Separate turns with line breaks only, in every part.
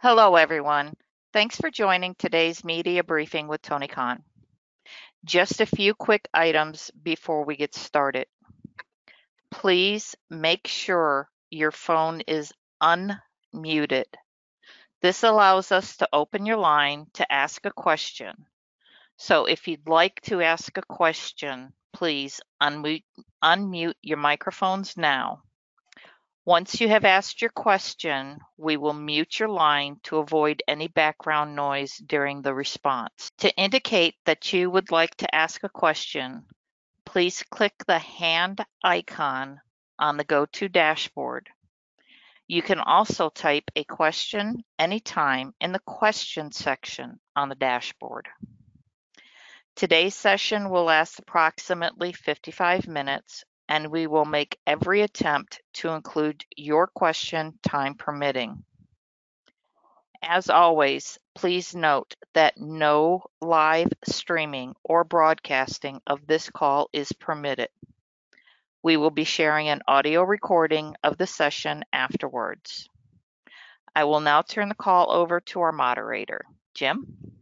Hello, everyone. Thanks for joining today's media briefing with Tony Khan. Just a few quick items before we get started. Please make sure your phone is unmuted. This allows us to open your line to ask a question. So if you'd like to ask a question, please unmute, unmute your microphones now. Once you have asked your question, we will mute your line to avoid any background noise during the response. To indicate that you would like to ask a question, please click the hand icon on the GoTo dashboard. You can also type a question anytime in the question section on the dashboard. Today's session will last approximately 55 minutes and we will make every attempt to include your question time permitting. As always, please note that no live streaming or broadcasting of this call is permitted. We will be sharing an audio recording of the session afterwards. I will now turn the call over to our moderator, Jim.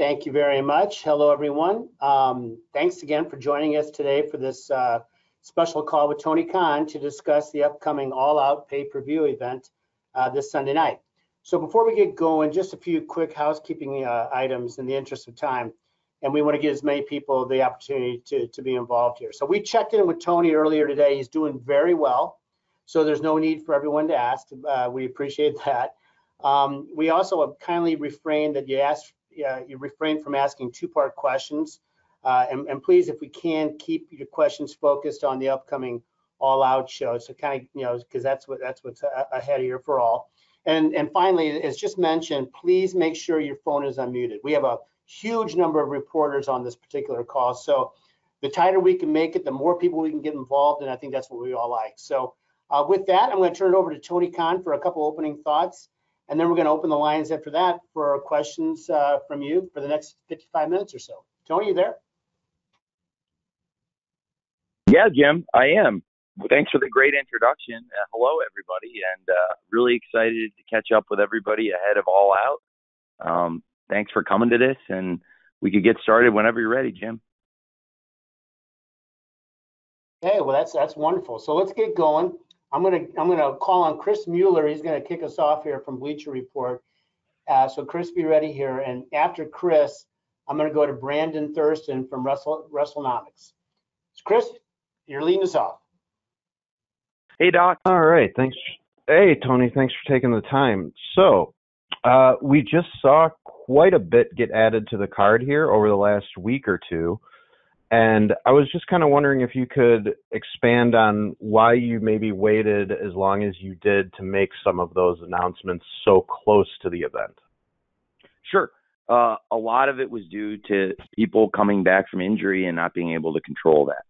Thank you very much. Hello, everyone. Um, thanks again for joining us today for this uh, special call with Tony Khan to discuss the upcoming All Out pay-per-view event uh, this Sunday night. So before we get going, just a few quick housekeeping uh, items in the interest of time. And we want to give as many people the opportunity to, to be involved here. So we checked in with Tony earlier today. He's doing very well. So there's no need for everyone to ask. Uh, we appreciate that. Um, we also have kindly refrained that you ask uh, you refrain from asking two-part questions. Uh, and, and, please, if we can, keep your questions focused on the upcoming All Out show. So kind of, you know, because that's what that's what's ahead here for all. And and finally, as just mentioned, please make sure your phone is unmuted. We have a huge number of reporters on this particular call, so the tighter we can make it, the more people we can get involved, and I think that's what we all like. So uh, with that, I'm going to turn it over to Tony Khan for a couple opening thoughts. And then we're going to open the lines after that for questions uh, from you for the next 55 minutes or so. Tony, you there?
Yeah, Jim, I am. Thanks for the great introduction. Uh, hello, everybody, and uh, really excited to catch up with everybody ahead of All Out. Um, thanks for coming to this, and we could get started whenever you're ready, Jim.
Okay, well that's that's wonderful. So let's get going. I'm gonna I'm gonna call on Chris Mueller. He's gonna kick us off here from Bleacher Report. Uh, so Chris, be ready here. And after Chris, I'm gonna go to Brandon Thurston from Russell WrestleNomics. So Chris, you're leading us off.
Hey Doc.
All right, thanks. Hey Tony, thanks for taking the time. So uh, we just saw quite a bit get added to the card here over the last week or two. And I was just kind of wondering if you could expand on why you maybe waited as long as you did to make some of those announcements so close to the event.
Sure. Uh, a lot of it was due to people coming back from injury and not being able to control that.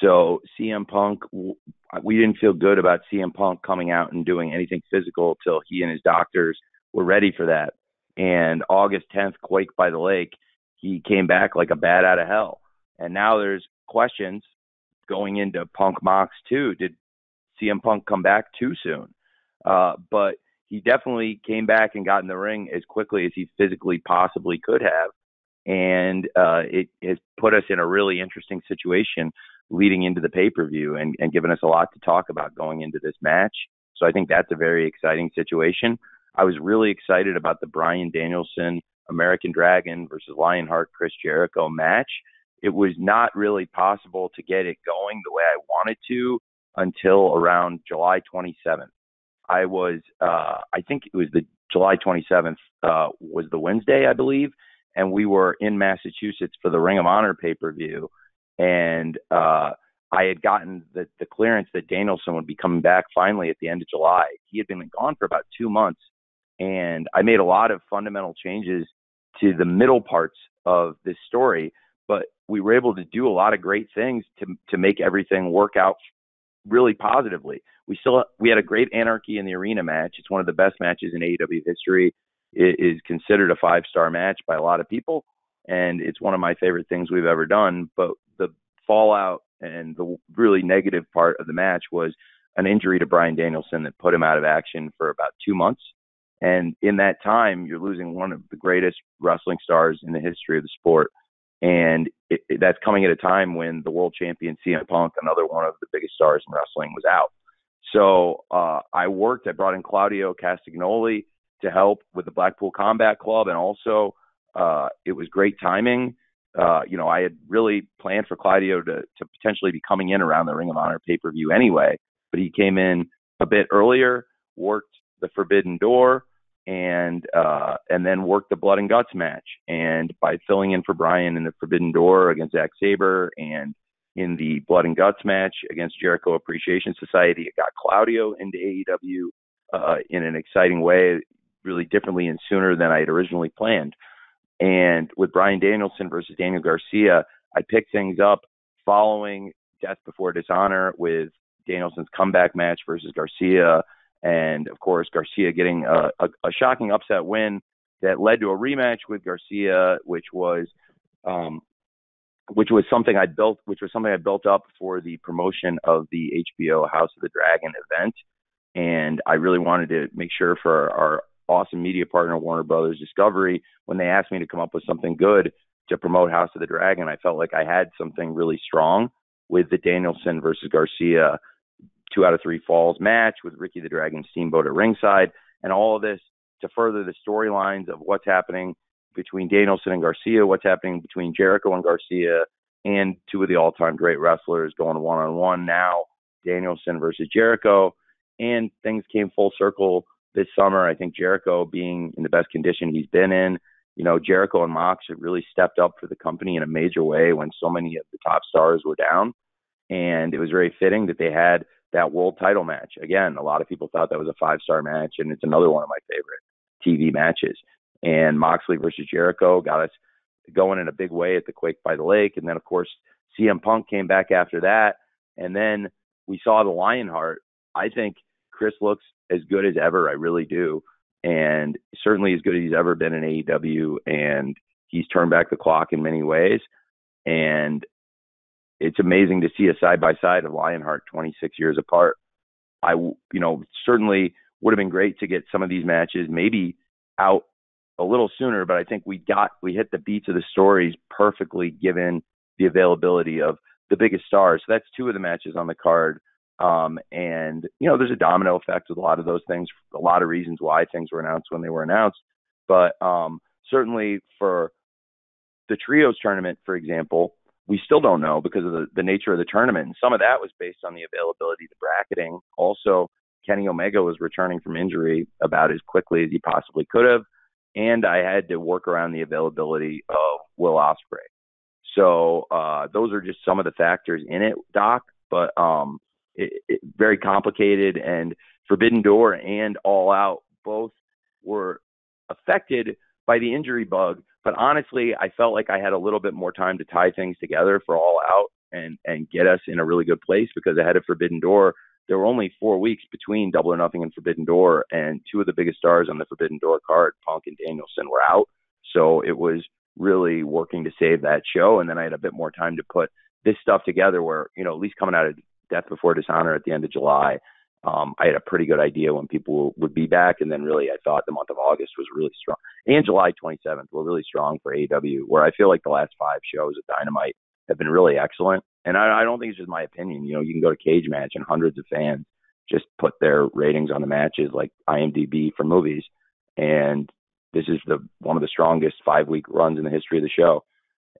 So CM Punk, we didn't feel good about CM Punk coming out and doing anything physical till he and his doctors were ready for that. And August 10th, Quake by the Lake, he came back like a bat out of hell and now there's questions going into Punk Mox too. Did CM Punk come back too soon? Uh, but he definitely came back and got in the ring as quickly as he physically possibly could have. And uh, it has put us in a really interesting situation leading into the pay per view and, and given us a lot to talk about going into this match. So I think that's a very exciting situation. I was really excited about the Bryan Danielson American Dragon versus Lionheart Chris Jericho match it was not really possible to get it going the way I wanted to until around July 27th. I was, uh, I think it was the July 27th uh, was the Wednesday, I believe, and we were in Massachusetts for the Ring of Honor pay per view, and uh, I had gotten the, the clearance that Danielson would be coming back finally at the end of July. He had been gone for about two months, and I made a lot of fundamental changes to the middle parts of this story but we were able to do a lot of great things to to make everything work out really positively. We still we had a great anarchy in the arena match. It's one of the best matches in AEW history. It is considered a five star match by a lot of people, and it's one of my favorite things we've ever done. But the fallout and the really negative part of the match was an injury to Bryan Danielson that put him out of action for about two months. And in that time, you're losing one of the greatest wrestling stars in the history of the sport. And it, it, that's coming at a time when the world champion CM Punk, another one of the biggest stars in wrestling, was out. So uh, I worked. I brought in Claudio Castagnoli to help with the Blackpool Combat Club, and also uh, it was great timing. Uh, you know, I had really planned for Claudio to to potentially be coming in around the Ring of Honor pay per view anyway, but he came in a bit earlier, worked the Forbidden Door, and uh, and then worked the Blood and Guts match. And by filling in for Bryan in the Forbidden Door against Zack Sabre and in the Blood and Guts match against Jericho Appreciation Society. It got Claudio into AEW uh, in an exciting way, really differently and sooner than I had originally planned. And with Bryan Danielson versus Daniel Garcia, I picked things up following Death Before Dishonor with Danielson's comeback match versus Garcia, and of course Garcia getting a, a, a shocking upset win that led to a rematch with Garcia, which was um, which was something I built, which was something I built up for the promotion of the HBO House of the Dragon event, and I really wanted to make sure for our awesome media partner Warner Brothers Discovery when they asked me to come up with something good to promote House of the Dragon, I felt like I had something really strong with the Danielson versus Garcia two out of three falls match with Ricky the Dragon Steamboat at ringside, and all of this to further the storylines of what's happening between Danielson and Garcia, what's happening between Jericho and Garcia, and two of the all-time great wrestlers going one-on-one now, Danielson versus Jericho, and things came full circle this summer. I think Jericho being in the best condition he's been in, you know, Jericho and Mox have really stepped up for the company in a major way when so many of the top stars were down, and it was very fitting that they had that world title match. Again, a lot of people thought that was a five-star match, and it's another one of my favorite TV matches and Moxley versus Jericho got us going in a big way at the Quake by the Lake. And then, of course, CM Punk came back after that. And then we saw the Lionheart. I think Chris looks as good as ever. I really do. And certainly as good as he's ever been in AEW. And he's turned back the clock in many ways. And it's amazing to see a side by side of Lionheart 26 years apart. I, you know, certainly would have been great to get some of these matches maybe out a little sooner, but I think we got we hit the beats of the stories perfectly given the availability of the biggest stars. So that's two of the matches on the card. Um, and you know, there's a domino effect with a lot of those things. A lot of reasons why things were announced when they were announced, but um, certainly for the trios tournament, for example, we still don't know because of the, the nature of the tournament. And some of that was based on the availability the bracketing. Also, Kenny Omega was returning from injury about as quickly as he possibly could have and I had to work around the availability of Will Ospreay. So uh, those are just some of the factors in it, Doc. But um, it, it, very complicated, and Forbidden Door and All Out both were affected by the injury bug. But honestly, I felt like I had a little bit more time to tie things together for All Out and and get us in a really good place because ahead of Forbidden Door, there were only four weeks between Double or Nothing and Forbidden Door, and two of the biggest stars on the Forbidden Door card, Punk and Danielson, were out. So it was really working to save that show, and then I had a bit more time to put this stuff together. Where you know, at least coming out of Death Before Dishonor at the end of July, um, I had a pretty good idea when people would be back, and then really I thought the month of August was really strong, and July 27th were really strong for AEW. Where I feel like the last five shows of Dynamite have been really excellent. And I, I don't think it's just my opinion. You know, you can go to Cage Match and hundreds of fans just put their ratings on the matches like IMDb for movies. And this is the one of the strongest five week runs in the history of the show.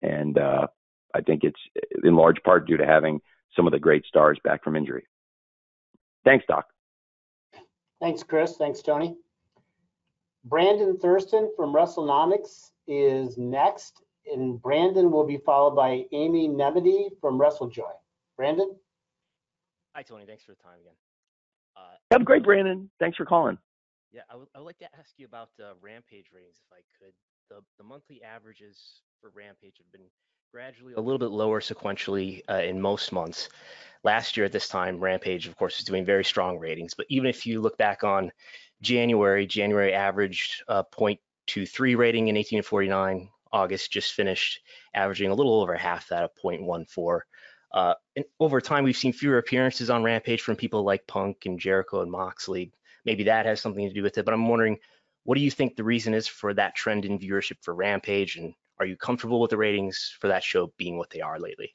And uh, I think it's in large part due to having some of the great stars back from injury. Thanks, Doc.
Thanks, Chris. Thanks, Tony. Brandon Thurston from WrestleNomics is next and Brandon will be followed by Amy Nemmity from WrestleJoy. Brandon?
Hi, Tony. Thanks for the time again.
Uh, I'm great, Brandon. Thanks for calling.
Yeah, I would, I would like to ask you about uh, Rampage ratings, if I could. The, the monthly averages for Rampage have been gradually a little bit lower sequentially uh, in most months. Last year at this time, Rampage, of course, was doing very strong ratings. But even if you look back on January, January averaged a 0.23 rating in 1849, August just finished averaging a little over half that of 0.14. Uh, and over time, we've seen fewer appearances on Rampage from people like Punk and Jericho and Moxley. Maybe that has something to do with it, but I'm wondering What do you think the reason is for that trend in viewership for Rampage, and are you comfortable with the ratings for that show being what they are lately?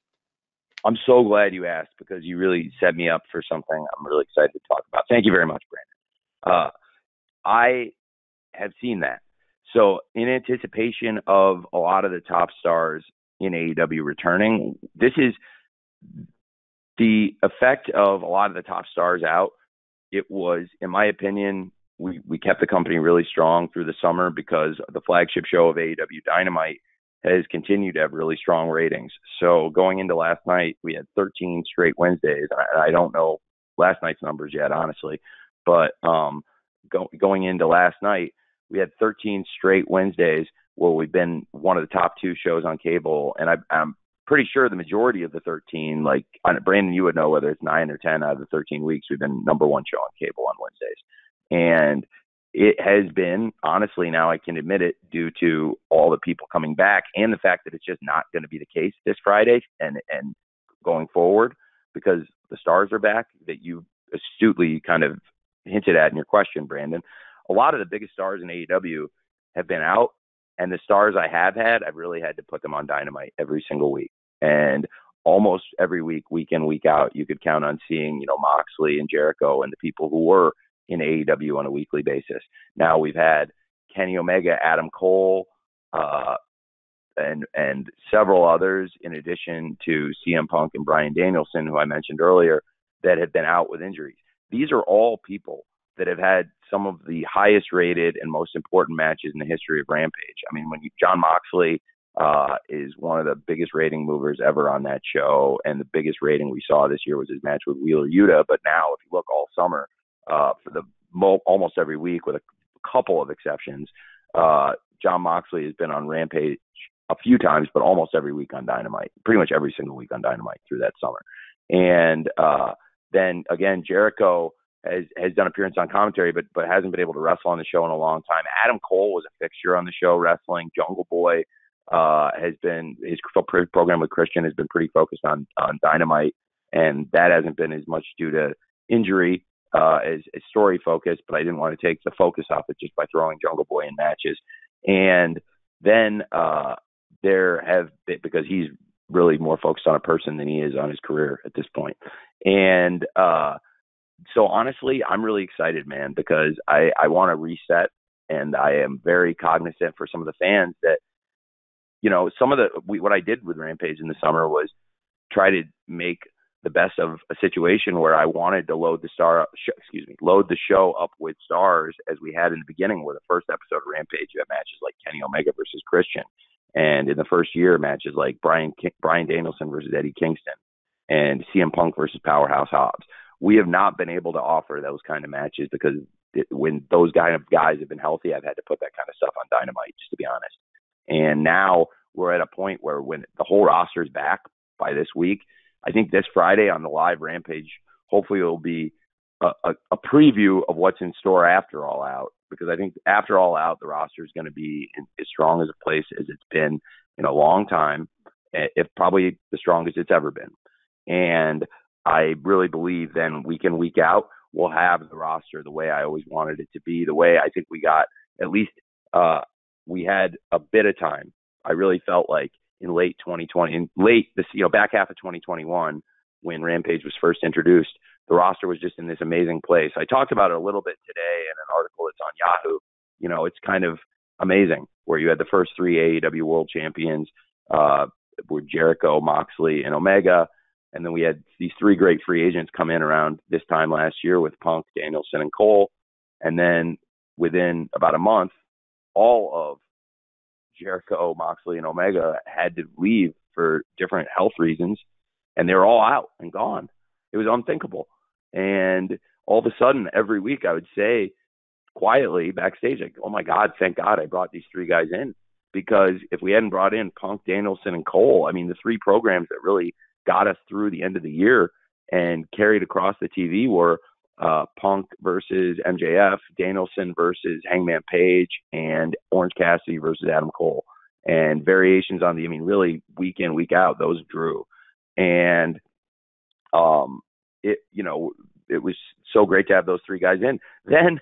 I'm so glad you asked because you really set me up for something I'm really excited to talk about. Thank you very much, Brandon. Uh, I have seen that. So, in anticipation of a lot of the top stars in AEW returning, this is the effect of a lot of the top stars out. It was, in my opinion, we, we kept the company really strong through the summer because the flagship show of AEW Dynamite has continued to have really strong ratings. So going into last night, we had 13 straight Wednesdays. I, I don't know last night's numbers yet, honestly, but um, go, going into last night, we had 13 straight Wednesdays where we've been one of the top two shows on cable, and I, I'm pretty sure the majority of the 13, like Brandon, you would know whether it's nine or 10 out of the 13 weeks, we've been number one show on cable on Wednesdays. And it has been, honestly, now I can admit it, due to all the people coming back and the fact that it's just not going to be the case this Friday and, and going forward because the stars are back that you astutely kind of hinted at in your question, Brandon. A lot of the biggest stars in AEW have been out, and the stars I have had, I've really had to put them on Dynamite every single week. And almost every week, week in, week out, you could count on seeing, you know, Moxley and Jericho and the people who were in AEW on a weekly basis. Now we've had Kenny Omega, Adam Cole, uh, and and several others in addition to CM Punk and Bryan Danielson, who I mentioned earlier, that have been out with injuries. These are all people that have had some of the highest rated and most important matches in the history of Rampage. I mean, when you, Jon Moxley uh, is one of the biggest rating movers ever on that show, and the biggest rating we saw this year was his match with Wheeler Yuta. But now, if you look all summer, uh, for the mo- almost every week, with a couple of exceptions, uh, Jon Moxley has been on Rampage a few times, but almost every week on Dynamite, pretty much every single week on Dynamite through that summer. And uh, then again, Jericho has has done appearance on commentary, but but hasn't been able to wrestle on the show in a long time. Adam Cole was a fixture on the show wrestling. Jungle Boy uh, has been his program with Christian has been pretty focused on on Dynamite, and that hasn't been as much due to injury uh, as, as story focused. But I didn't want to take the focus off it just by throwing Jungle Boy in matches, and then uh, there have been, because he's really more focused on a person than he is on his career at this point. point, and uh, so honestly, I'm really excited, man, because I, I want to reset and I am very cognizant for some of the fans that, you know, some of the, we, what I did with Rampage in the summer was try to make the best of a situation where I wanted to load the star, sh- excuse me, load the show up with stars as we had in the beginning, where the first episode of Rampage you matches like Kenny Omega versus Christian, and in the first year matches like Bryan Bryan Danielson versus Eddie Kingston, and CM Punk versus Powerhouse Hobbs we have not been able to offer those kind of matches because it, when those kind of guys have been healthy, I've had to put that kind of stuff on Dynamite, just to be honest. And now we're at a point where when the whole roster is back by this week, I think this Friday on the live Rampage, hopefully it'll be a, a, a preview of what's in store after All Out. Because I think after All Out, the roster is going to be in, as strong as a place as it's been in a long time, if probably the strongest it's ever been. And I really believe then week in, week out, we'll have the roster the way I always wanted it to be, the way I think we got at least uh, we had a bit of time. I really felt like in late 2020, in late this, you know, back half of 2021, when Rampage was first introduced, the roster was just in this amazing place. I talked about it a little bit today in an article that's on Yahoo. You know, it's kind of amazing where you had the first three AEW World Champions, uh, were Jericho, Moxley, and Omega. And then we had these three great free agents come in around this time last year with Punk, Danielson, and Cole. And then within about a month, all of Jericho, Moxley, and Omega had to leave for different health reasons, and they were all out and gone. It was unthinkable. And all of a sudden, every week, I would say quietly backstage, like, "Oh my God, thank God I brought these three guys in." Because if we hadn't brought in Punk, Danielson, and Cole, I mean, the three programs that really got us through the end of the year and carried across the TV were uh, Punk versus MJF, Danielson versus Hangman Page, and Orange Cassidy versus Adam Cole. And variations on the, I mean, really week in, week out, those drew. And, um, it, you know, it was so great to have those three guys in. Then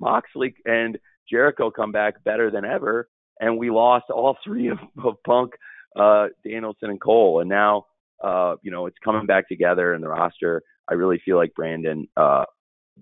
Moxley and Jericho come back better than ever, and we lost all three of, of Punk, uh, Danielson, and Cole, and now uh, you know it's coming back together in the roster. I really feel like Brandon uh,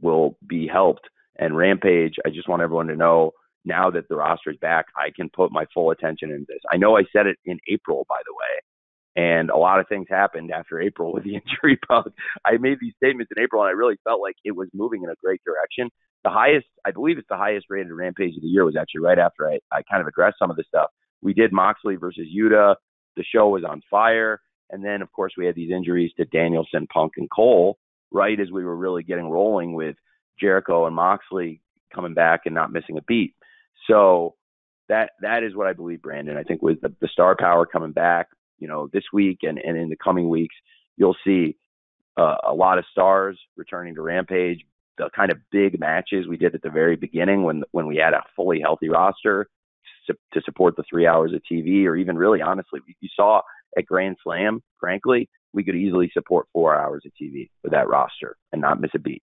will be helped, and Rampage. I just want everyone to know now that the roster is back, I can put my full attention into this. I know I said it in April, by the way, and a lot of things happened after April with the injury bug. I made these statements in April, and I really felt like it was moving in a great direction. The highest, I believe it's the highest rated rampage of the year, was actually right after I, I kind of addressed some of this stuff. We did Moxley versus Yuta. The show was on fire. And then, of course, we had these injuries to Danielson, Punk, and Cole right as we were really getting rolling with Jericho and Moxley coming back and not missing a beat. So that that is what I believe, Brandon. I think with the, the star power coming back, you know, this week and, and in the coming weeks, you'll see uh, a lot of stars returning to Rampage. The kind of big matches we did at the very beginning when when we had a fully healthy roster to, to support the three hours of TV, or even really honestly, you saw at Grand Slam, frankly, we could easily support four hours of TV with that roster and not miss a beat.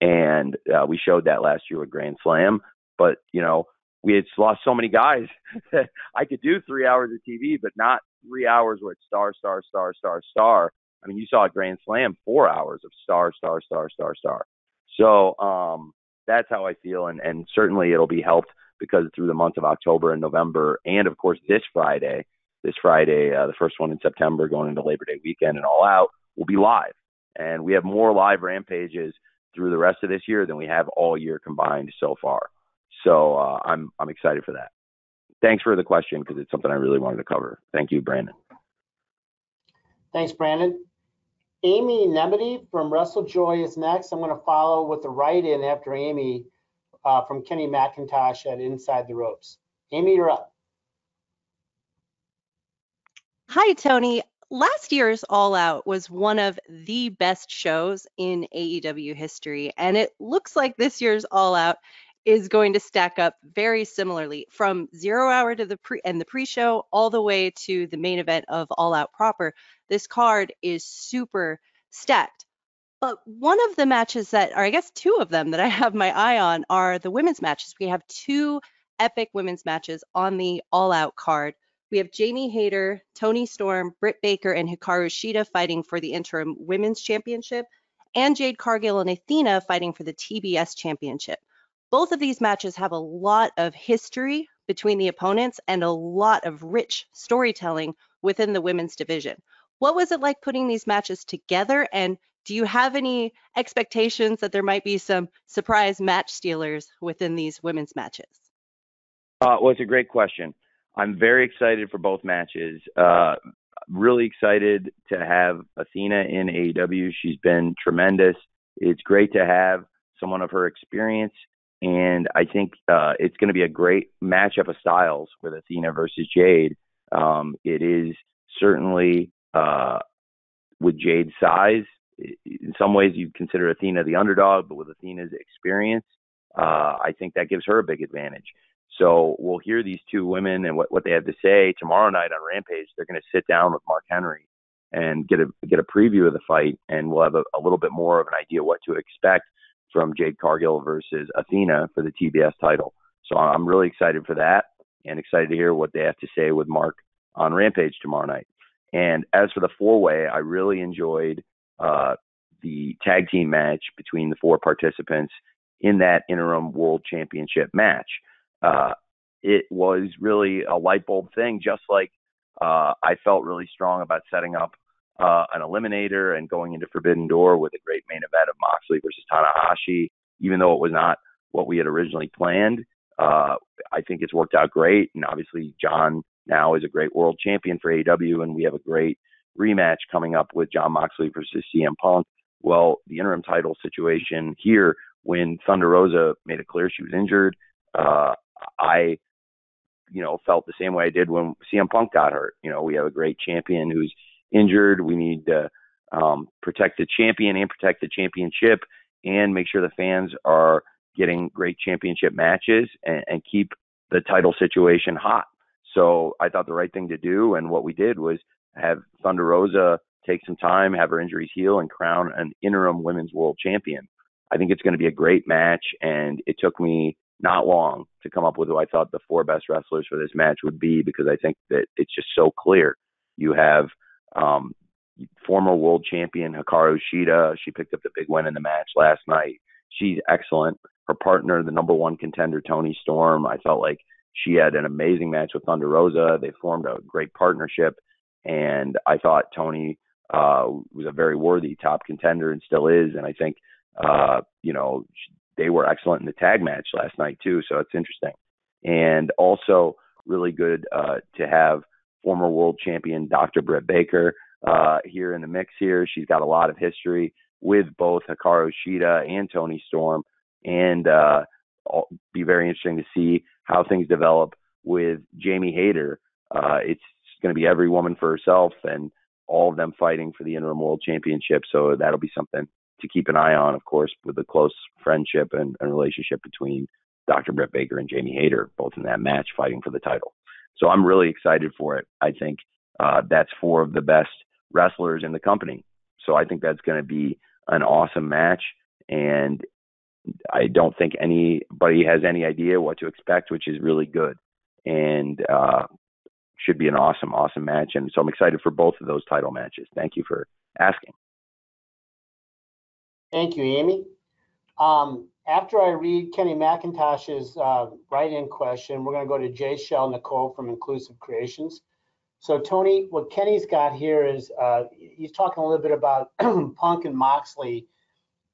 And uh, we showed that last year with Grand Slam. But you know, we had lost so many guys I could do three hours of TV, but not three hours where it's star, star, star, star, star. I mean, you saw a Grand Slam, four hours of star, star, star, star, star. So um, that's how I feel, and and certainly it'll be helped because through the months of October and November, and of course this Friday, this Friday, uh, the first one in September, going into Labor Day weekend and all out, will be live, and we have more live rampages through the rest of this year than we have all year combined so far. So uh, I'm I'm excited for that. Thanks for the question because it's something I really wanted to cover. Thank you, Brandon.
Thanks, Brandon. Amy Nemmity from WrestleJoy is next. I'm going to follow with the right in after Amy uh, from Kenny McIntosh at Inside the Ropes. Amy, you're up.
Hi, Tony. Last year's All Out was one of the best shows in AEW history, and it looks like this year's All Out is going to stack up very similarly from zero hour to the pre and the pre-show all the way to the main event of All Out proper. This card is super stacked. But one of the matches that, or I guess two of them that I have my eye on are the women's matches. We have two epic women's matches on the All Out card. We have Jamie Hayter, Toni Storm, Britt Baker, and Hikaru Shida fighting for the interim women's championship, and Jade Cargill and Athena fighting for the TBS championship. Both of these matches have a lot of history between the opponents and a lot of rich storytelling within the women's division. What was it like putting these matches together? And do you have any expectations that there might be some surprise match stealers within these women's matches?
Uh, well, it's a great question. I'm very excited for both matches. Uh, really excited to have Athena in AEW. She's been tremendous. It's great to have someone of her experience and I think uh, it's going to be a great matchup of styles with Athena versus Jade. Um, it is certainly uh, with Jade's size. In some ways, you'd consider Athena the underdog, but with Athena's experience, uh, I think that gives her a big advantage. So we'll hear these two women and what, what they have to say tomorrow night on Rampage. They're going to sit down with Mark Henry and get a get a preview of the fight, and we'll have a, a little bit more of an idea what to expect from Jade Cargill versus Athena for the TBS title. So I'm really excited for that and excited to hear what they have to say with Mark on Rampage tomorrow night. And as for the four way, I really enjoyed uh, the tag team match between the four participants in that interim world championship match. Uh, it was really a light bulb thing, just like uh, I felt really strong about setting up uh, an eliminator and going into Forbidden Door with a great main event of Moxley versus Tanahashi, even though it was not what we had originally planned. Uh, I think it's worked out great. And obviously, Jon now is a great world champion for AEW, and we have a great rematch coming up with Jon Moxley versus CM Punk. Well, the interim title situation here, when Thunder Rosa made it clear she was injured, uh, I, you know, felt the same way I did when CM Punk got hurt. You know, we have a great champion who's injured. We need to um, protect the champion and protect the championship and make sure the fans are getting great championship matches and, and keep the title situation hot. So I thought the right thing to do and what we did was have Thunder Rosa take some time, have her injuries heal, and crown an interim women's world champion. I think it's going to be a great match, and it took me not long to come up with who I thought the four best wrestlers for this match would be because I think that it's just so clear. You have um, former world champion Hikaru Shida. She picked up the big win in the match last night. She's excellent. Her partner, the number one contender, Toni Storm, I felt like she had an amazing match with Thunder Rosa. They formed a great partnership, and I thought Toni uh, was a very worthy top contender and still is. And I think, uh, you know, they were excellent in the tag match last night too. So it's interesting, and also really good uh, to have former world champion Dr. Britt Baker uh, here in the mix. Here, she's got a lot of history with both Hikaru Shida and Toni Storm, and uh, be very interesting to see how things develop with Jamie Hayter. Uh, it's going to be every woman for herself, and all of them fighting for the interim world championship. So that'll be something to keep an eye on, of course, with the close friendship and, and relationship between Dr. Britt Baker and Jamie Hayter, both in that match fighting for the title. So I'm really excited for it. I think uh, that's four of the best wrestlers in the company. So I think that's going to be an awesome match. And I don't think anybody has any idea what to expect, which is really good. And uh, should be an awesome, awesome match. And so I'm excited for both of those title matches. Thank you for asking.
Thank you, Amy. Um, after I read Kenny McIntosh's uh, write-in question, we're going to go to Jay Shell Nicole from Inclusive Creations. So Tony, what Kenny's got here is uh, he's talking a little bit about Punk and Moxley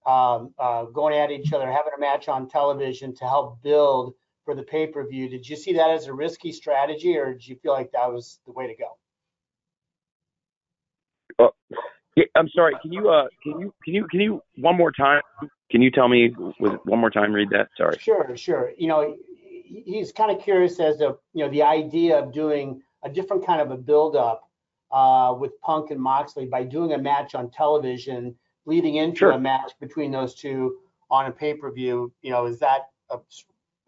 um, uh, going at each other, having a match on television to help build for the pay-per-view. Did you see that as a risky strategy, or did you feel like that was the way to go?
Yeah, I'm sorry. Can you uh can you can you can you one more time? Can you tell me with one more time? Read that. Sorry.
Sure, sure. You know, he's kind of curious as to you know the idea of doing a different kind of a build-up uh, with Punk and Moxley by doing a match on television, leading into sure. a match between those two on a pay-per-view. You know, is that a,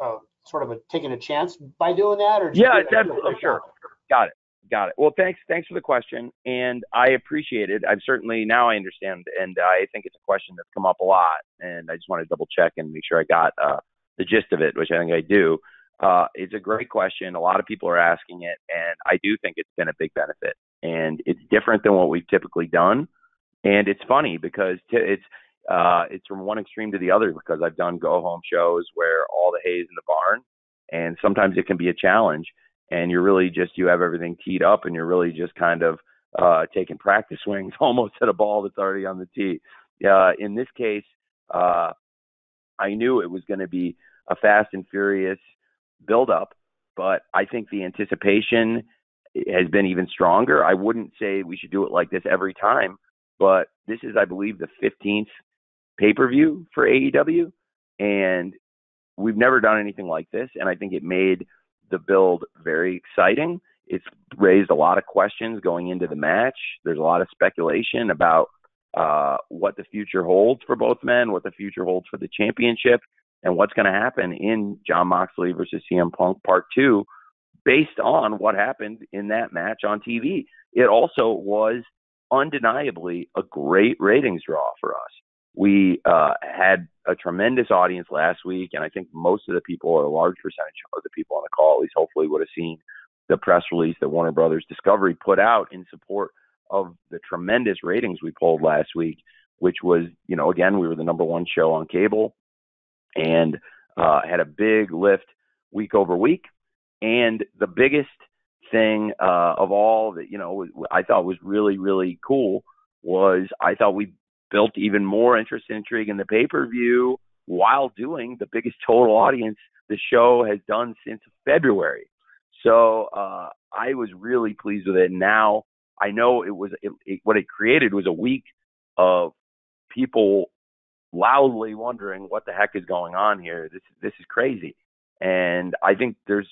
a sort of a taking a chance by doing that, or
yeah, definitely, sure, got it, got it. Well, thanks, thanks for the question, and I appreciate it. I've certainly now I understand, and I think it's a question that's come up a lot, and I just want to double check and make sure I got uh, the gist of it, which I think I do. Uh, it's a great question. A lot of people are asking it, and I do think it's been a big benefit. And it's different than what we've typically done. And it's funny because t- it's uh, it's from one extreme to the other because I've done go home shows where all the hay's in the barn, and sometimes it can be a challenge. And you're really just you have everything teed up, and you're really just kind of uh, taking practice swings almost at a ball that's already on the tee. Uh, in this case, uh, I knew it was going to be a fast and furious build up, but I think the anticipation has been even stronger. I wouldn't say we should do it like this every time, but this is, I believe, the 15th pay per view for AEW, and we've never done anything like this, and I think it made the build very exciting. It's raised a lot of questions going into the match. There's a lot of speculation about uh, what the future holds for both men, what the future holds for the championship, and what's going to happen in Jon Moxley versus CM Punk Part Two, based on what happened in that match on TV. It also was undeniably a great ratings draw for us. We uh, had a tremendous audience last week, and I think most of the people, or a large percentage of the people on the call, at least hopefully, would have seen the press release that Warner Brothers Discovery put out in support of the tremendous ratings we pulled last week, which was, you know, again, we were the number one show on cable and uh, had a big lift week over week. And the biggest thing uh, of all that you know I thought was really really cool was I thought we built even more interest and intrigue in the pay per view while doing the biggest total audience the show has done since February. So uh, I was really pleased with it. Now I know it was it, it, what it created was a week of people loudly wondering what the heck is going on here. This this is crazy, and I think there's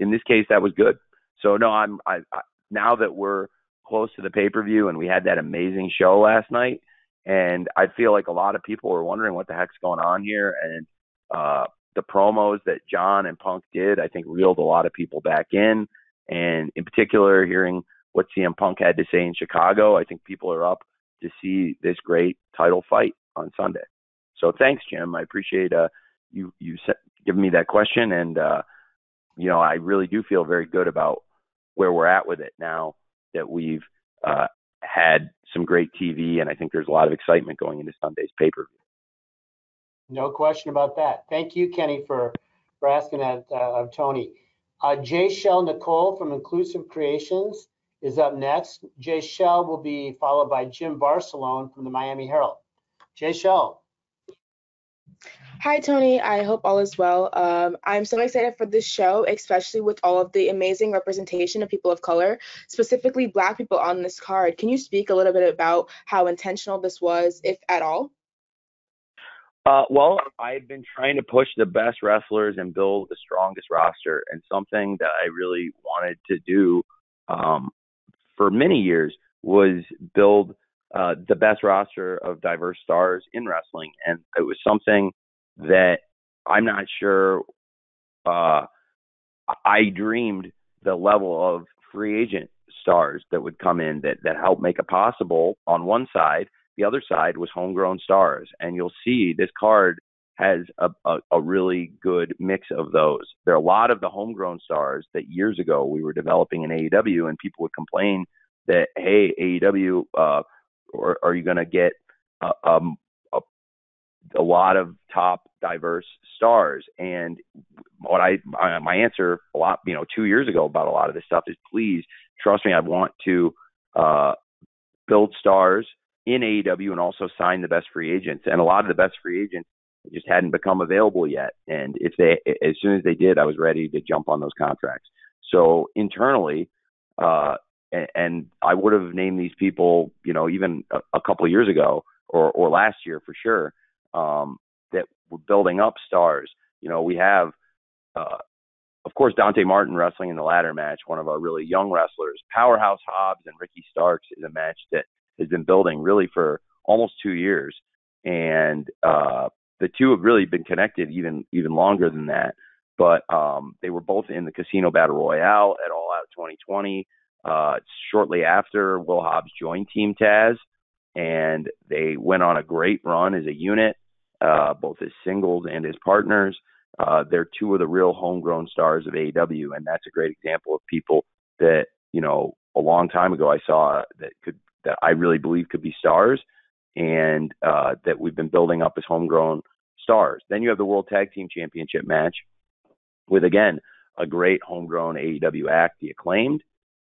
in this case that was good. So no, I'm I, I now that we're close to the pay per view and we had that amazing show last night, and I feel like a lot of people were wondering what the heck's going on here, and uh, the promos that Jon and Punk did, I think reeled a lot of people back in, and in particular hearing what CM Punk had to say in Chicago, I think people are up to see this great title fight on Sunday. So thanks, Jim. I appreciate uh, you you giving me that question. And, uh, you know, I really do feel very good about where we're at with it now that we've uh, had some great TV, and I think there's a lot of excitement going into Sunday's pay per view.
No question about that. Thank you, Kenny, for for asking that uh, of Tony. Uh, Jay Shell Nicole from Inclusive Creations is up next. Jay Shell will be followed by Jim Varsallone from the Miami Herald. Jay Shell.
Hi, Tony. I hope all is well. Um, I'm so excited for this show, especially with all of the amazing representation of people of color, specifically Black people on this card. Can you speak a little bit about how intentional this was, if at all?
Uh, well, I've been trying to push the best wrestlers and build the strongest roster, and something that I really wanted to do um, for many years was build uh, the best roster of diverse stars in wrestling, and it was something that I'm not sure uh, I dreamed the level of free agent stars that would come in that that help make it possible on one side. The other side was homegrown stars, and you'll see this card has a, a, a really good mix of those. There are a lot of the homegrown stars that years ago we were developing in AEW, and people would complain that hey AEW, uh, or are you going to get a, um, a, a lot of top diverse stars. And what I my, my answer a lot you know two years ago about a lot of this stuff is please trust me. I want to uh, build stars in AEW and also sign the best free agents. And a lot of the best free agents just hadn't become available yet. And if they as soon as they did, I was ready to jump on those contracts. So internally, uh, and, I would have named these people, you know, even a, a couple of years ago or or last year for sure. Um, that we're building up stars. You know, we have, uh, of course, Dante Martin wrestling in the ladder match, one of our really young wrestlers. Powerhouse Hobbs and Ricky Starks is a match that has been building really for almost two years, and uh, the two have really been connected even even longer than that. But um, they were both in the Casino Battle Royale at All Out 2020. Uh, shortly after, Will Hobbs joined Team Taz, and they went on a great run as a unit uh, both as singles and as partners. Uh, they're two of the real homegrown stars of AEW, and that's a great example of people that you know a long time ago I saw that could that I really believe could be stars, and uh, that we've been building up as homegrown stars. Then you have the World Tag Team Championship match with again a great homegrown AEW act, the Acclaimed,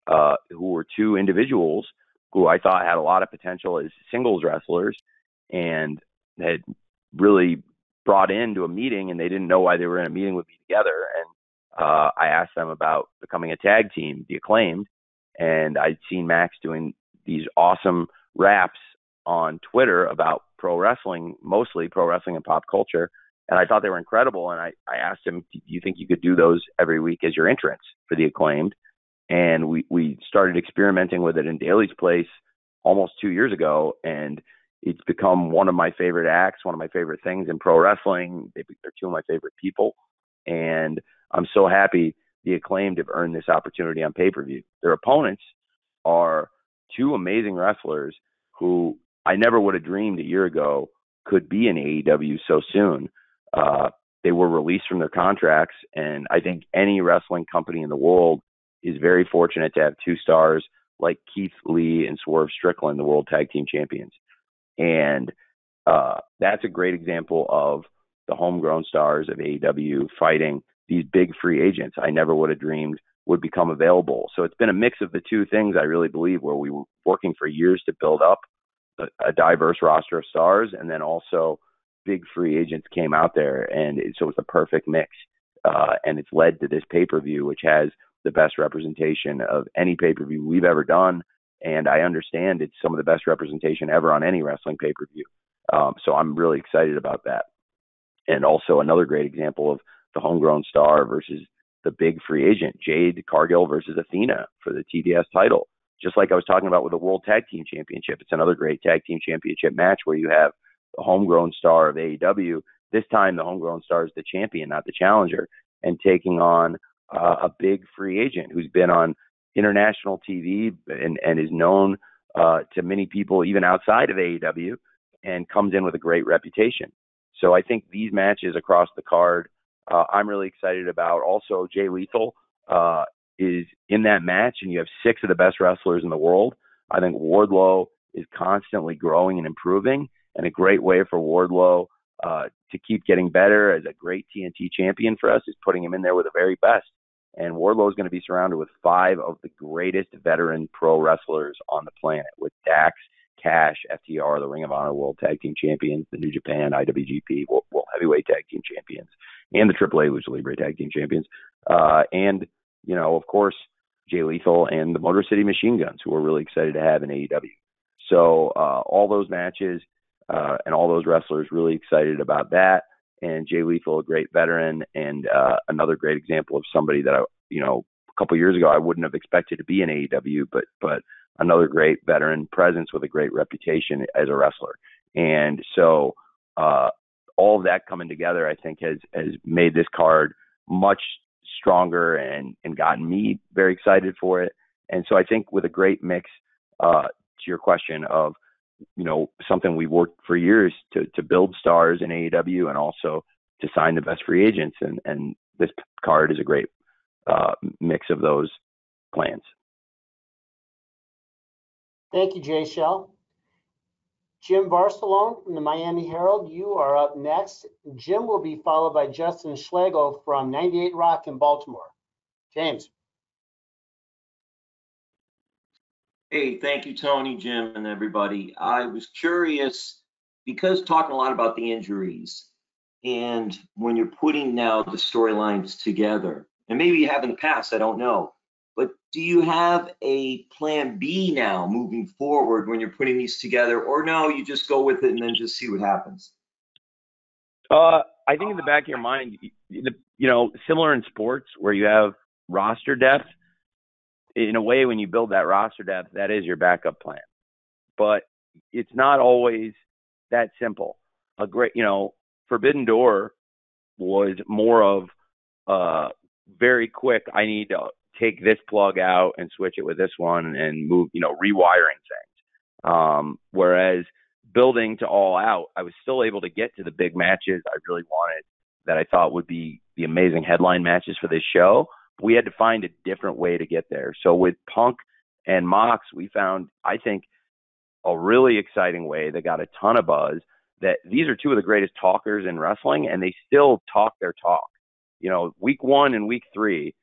uh, who were two individuals who I thought had a lot of potential as singles wrestlers and had really brought into a meeting and they didn't know why they were in a meeting with me together. And uh, I asked them about becoming a tag team, the acclaimed. And I'd seen Max doing these awesome raps on Twitter about pro wrestling, mostly pro wrestling and pop culture. And I thought they were incredible. And I, I asked him, Do you think you could do those every week as your entrance for the acclaimed? And we, we started experimenting with it in Daily's Place almost two years ago. And it's become one of my favorite acts, one of my favorite things in pro wrestling. They're two of my favorite people, and I'm so happy the acclaimed have earned this opportunity on pay per view. Their opponents are two amazing wrestlers who I never would have dreamed a year ago could be in AEW so soon. Uh, they were released from their contracts, and I think any wrestling company in the world is very fortunate to have two stars like Keith Lee and Swerve Strickland, the World Tag Team Champions. And uh, that's a great example of the homegrown stars of AEW fighting these big free agents I never would have dreamed would become available. So it's been a mix of the two things I really believe where we were working for years to build up a, a diverse roster of stars and then also big free agents came out there and it, so it's a perfect mix. Uh, and it's led to this pay-per-view which has the best representation of any pay-per-view we've ever done and I understand it's some of the best representation ever on any wrestling pay per view. Um, so I'm really excited about that. And also another great example of the homegrown star versus the big free agent, Jade Cargill versus Athena for the TBS title. Just like I was talking about with the World Tag Team Championship, it's another great tag team championship match where you have the homegrown star of AEW. This time, the homegrown star is the champion, not the challenger, and taking on uh, a big free agent who's been on international TV and, and is known uh, to many people even outside of AEW and comes in with a great reputation. So I think these matches across the card uh, I'm really excited about. Also, Jay Lethal uh, is in that match, and you have six of the best wrestlers in the world. I think Wardlow is constantly growing and improving, and a great way for Wardlow uh, to keep getting better as a great TNT champion for us is putting him in there with the very best. And Wardlow is going to be surrounded with five of the greatest veteran pro wrestlers on the planet, with Dax, Cash, FTR, the Ring of Honor World Tag Team Champions, the New Japan IWGP World, World Heavyweight Tag Team Champions, and the AAA Lucha Libre Tag Team Champions, uh, and you know, of course, Jay Lethal and the Motor City Machine Guns, who we're really excited to have in AEW. So uh, all those matches uh, and all those wrestlers really excited about that. And Jay Lethal, a great veteran, and uh, another great example of somebody that I, you know, a couple years ago I wouldn't have expected to be in AEW, but but another great veteran presence with a great reputation as a wrestler. And so uh, all of that coming together, I think, has has made this card much stronger and and gotten me very excited for it. And so I think with a great mix, uh, to your question of you know something we worked for years to to build stars in AEW and also to sign the best free agents and and this card is a great uh, mix of those plans.
Thank you, Jay Shell. Jim Varsallone from the Miami Herald, you are up next. Jim will be followed by Justin Schlegel from 98 Rock in Baltimore. James.
Hey, thank you, Tony, Jim, and everybody. I was curious because talking a lot about the injuries and when you're putting now the storylines together, and maybe you have in the past, I don't know, but do you have a plan B now moving forward when you're putting these together, or no, you just go with it and then just see what happens?
Uh, I think in the back of your mind, you know, similar in sports where you have roster depth, in a way, when you build that roster depth, that is your backup plan. But it's not always that simple. A great, you know, Forbidden Door was more of uh very quick. I need to take this plug out and switch it with this one and move, you know, rewiring things. Um, whereas building to all out, I was still able to get to the big matches I really wanted that I thought would be the amazing headline matches for this show. We had to find a different way to get there. So with Punk and Mox, we found, I think, a really exciting way that got a ton of buzz. That these are two of the greatest talkers in wrestling, and they still talk their talk. You know, week one and week three,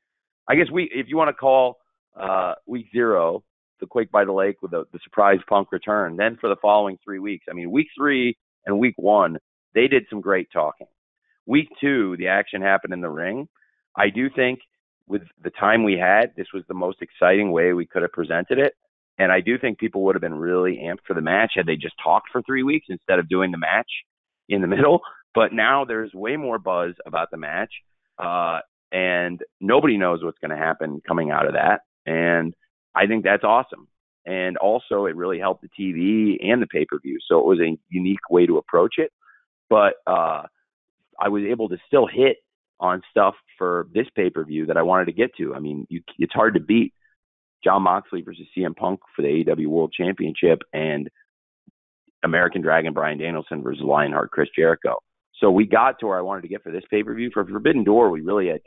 I guess we, if you want to call uh, week zero the Quake by the Lake with the, the surprise Punk return, then for the following three weeks, I mean, week three and week one, they did some great talking. Week two, the action happened in the ring. I do think with the time we had, this was the most exciting way we could have presented it. And I do think people would have been really amped for the match had they just talked for three weeks instead of doing the match in the middle. But now there's way more buzz about the match. Uh, and nobody knows what's going to happen coming out of that. And I think that's awesome. And also, it really helped the TV and the pay per view. So it was a unique way to approach it. But uh, I was able to still hit on stuff for this pay per view that I wanted to get to. I mean, you, it's hard to beat Jon Moxley versus CM Punk for the AEW World Championship and American Dragon Bryan Danielson versus Lionheart Chris Jericho. So we got to where I wanted to get for this pay per view. For Forbidden Door, we really had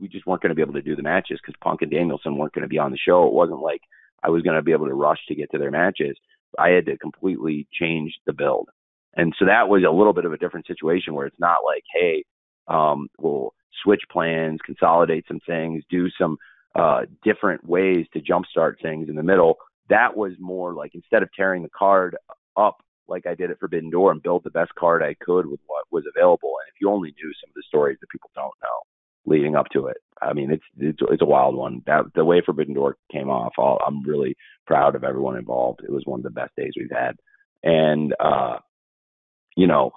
we just weren't going to be able to do the matches because Punk and Danielson weren't going to be on the show. It wasn't like I was going to be able to rush to get to their matches. I had to completely change the build. And so that was a little bit of a different situation where it's not like, hey, um, we'll switch plans, consolidate some things, do some uh, different ways to jumpstart things in the middle. That was more like instead of tearing the card up like I did at Forbidden Door and build the best card I could with what was available. And if you only knew some of the stories that people don't know, leading up to it. I mean, it's it's it's a wild one. That the way Forbidden Door came off, I'll, I'm really proud of everyone involved. It was one of the best days we've had, and uh, you know,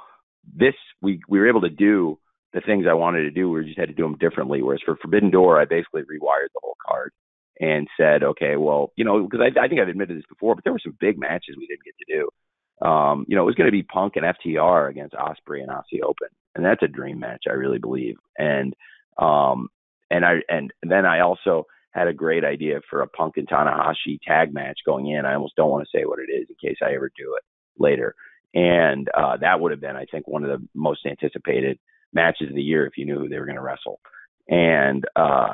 this we we were able to do the things I wanted to do. We just had to do them differently. Whereas for Forbidden Door, I basically rewired the whole card and said, okay, well, you know, because I, I think I've admitted this before, but there were some big matches we didn't get to do. Um, you know, it was going to be Punk and FTR against Ospreay and Aussie Open, and that's a dream match, I really believe. And um, and I and then I also had a great idea for a Punk and Tanahashi tag match going in. I almost don't want to say what it is in case I ever do it later. And uh, that would have been, I think, one of the most anticipated matches of the year if you knew who they were going to wrestle. And uh,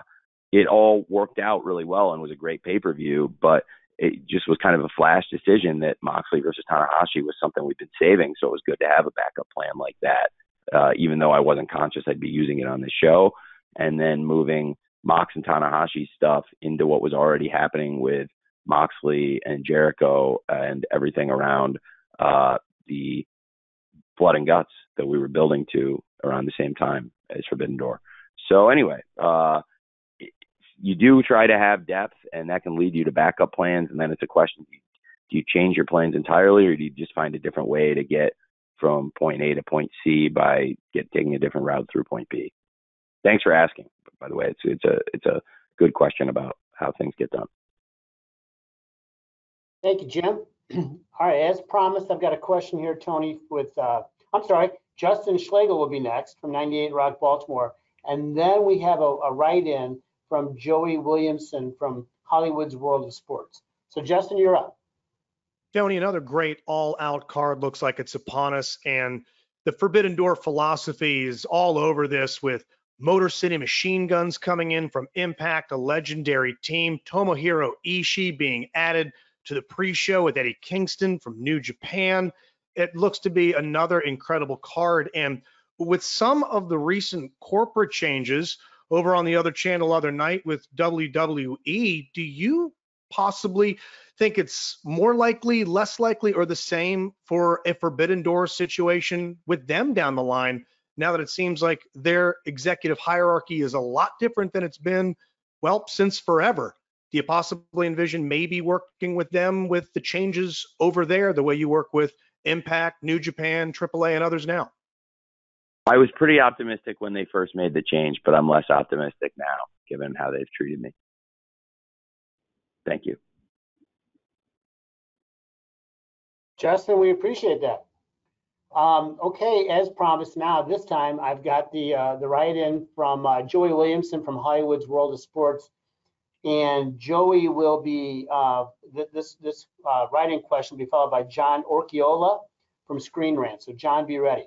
it all worked out really well and was a great pay per view, but it just was kind of a flash decision that Moxley versus Tanahashi was something we'd been saving. So it was good to have a backup plan like that, uh, even though I wasn't conscious I'd be using it on the show. And then moving Mox and Tanahashi stuff into what was already happening with Moxley and Jericho and everything around uh, the blood and guts that we were building to around the same time as Forbidden Door. So anyway, uh, you do try to have depth, and that can lead you to backup plans. And then it's a question: do you change your plans entirely, or do you just find a different way to get from point A to point C by get taking a different route through point B? Thanks for asking. By the way, it's it's a it's a good question about how things get done.
Thank you, Jim. All right, as promised, I've got a question here, Tony. With uh, I'm sorry, Justin Schlegel will be next from 98 Rock Baltimore, and then we have a, a write-in from Joey Williamson from Hollywood's World of Sports. So, Justin, you're up.
Tony, another great all-out card looks like it's upon us, and the Forbidden Door philosophy is all over this with Motor City Machine Guns coming in from Impact, a legendary team, Tomohiro Ishii being added to the pre-show with Eddie Kingston from New Japan. It looks to be another incredible card, and with some of the recent corporate changes, over on the other channel other night with WWE. Do you possibly think it's more likely, less likely, or the same for a Forbidden Door situation with them down the line? Now that it seems like their executive hierarchy is a lot different than it's been, well, since forever. Do you possibly envision maybe working with them with the changes over there, the way you work with Impact, New Japan, AAA, and others now?
I was pretty optimistic when they first made the change, but I'm less optimistic now given how they've treated me. Thank you.
Justin, we appreciate that. Um, okay, as promised now, this time I've got the uh, the write-in from uh, Joey Williamson from Hollywood's World of Sports. And Joey will be, uh, th this, this uh, write-in question will be followed by John Orquiola from Screen Rant. So John, be ready.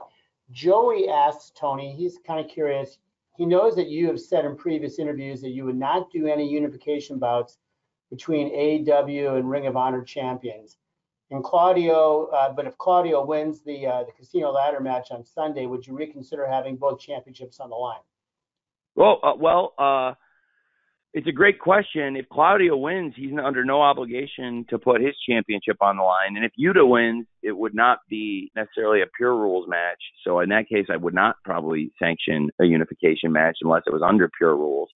Joey asks Tony, he's kind of curious. He knows that you have said in previous interviews that you would not do any unification bouts between AEW and Ring of Honor champions. And Claudio, uh, but if Claudio wins the uh, the casino ladder match on Sunday, would you reconsider having both championships on the line?
Well, uh, well, uh, it's a great question. If Claudio wins, he's under no obligation to put his championship on the line. And if Yuta wins, it would not be necessarily a pure rules match. So in that case, I would not probably sanction a unification match unless it was under pure rules.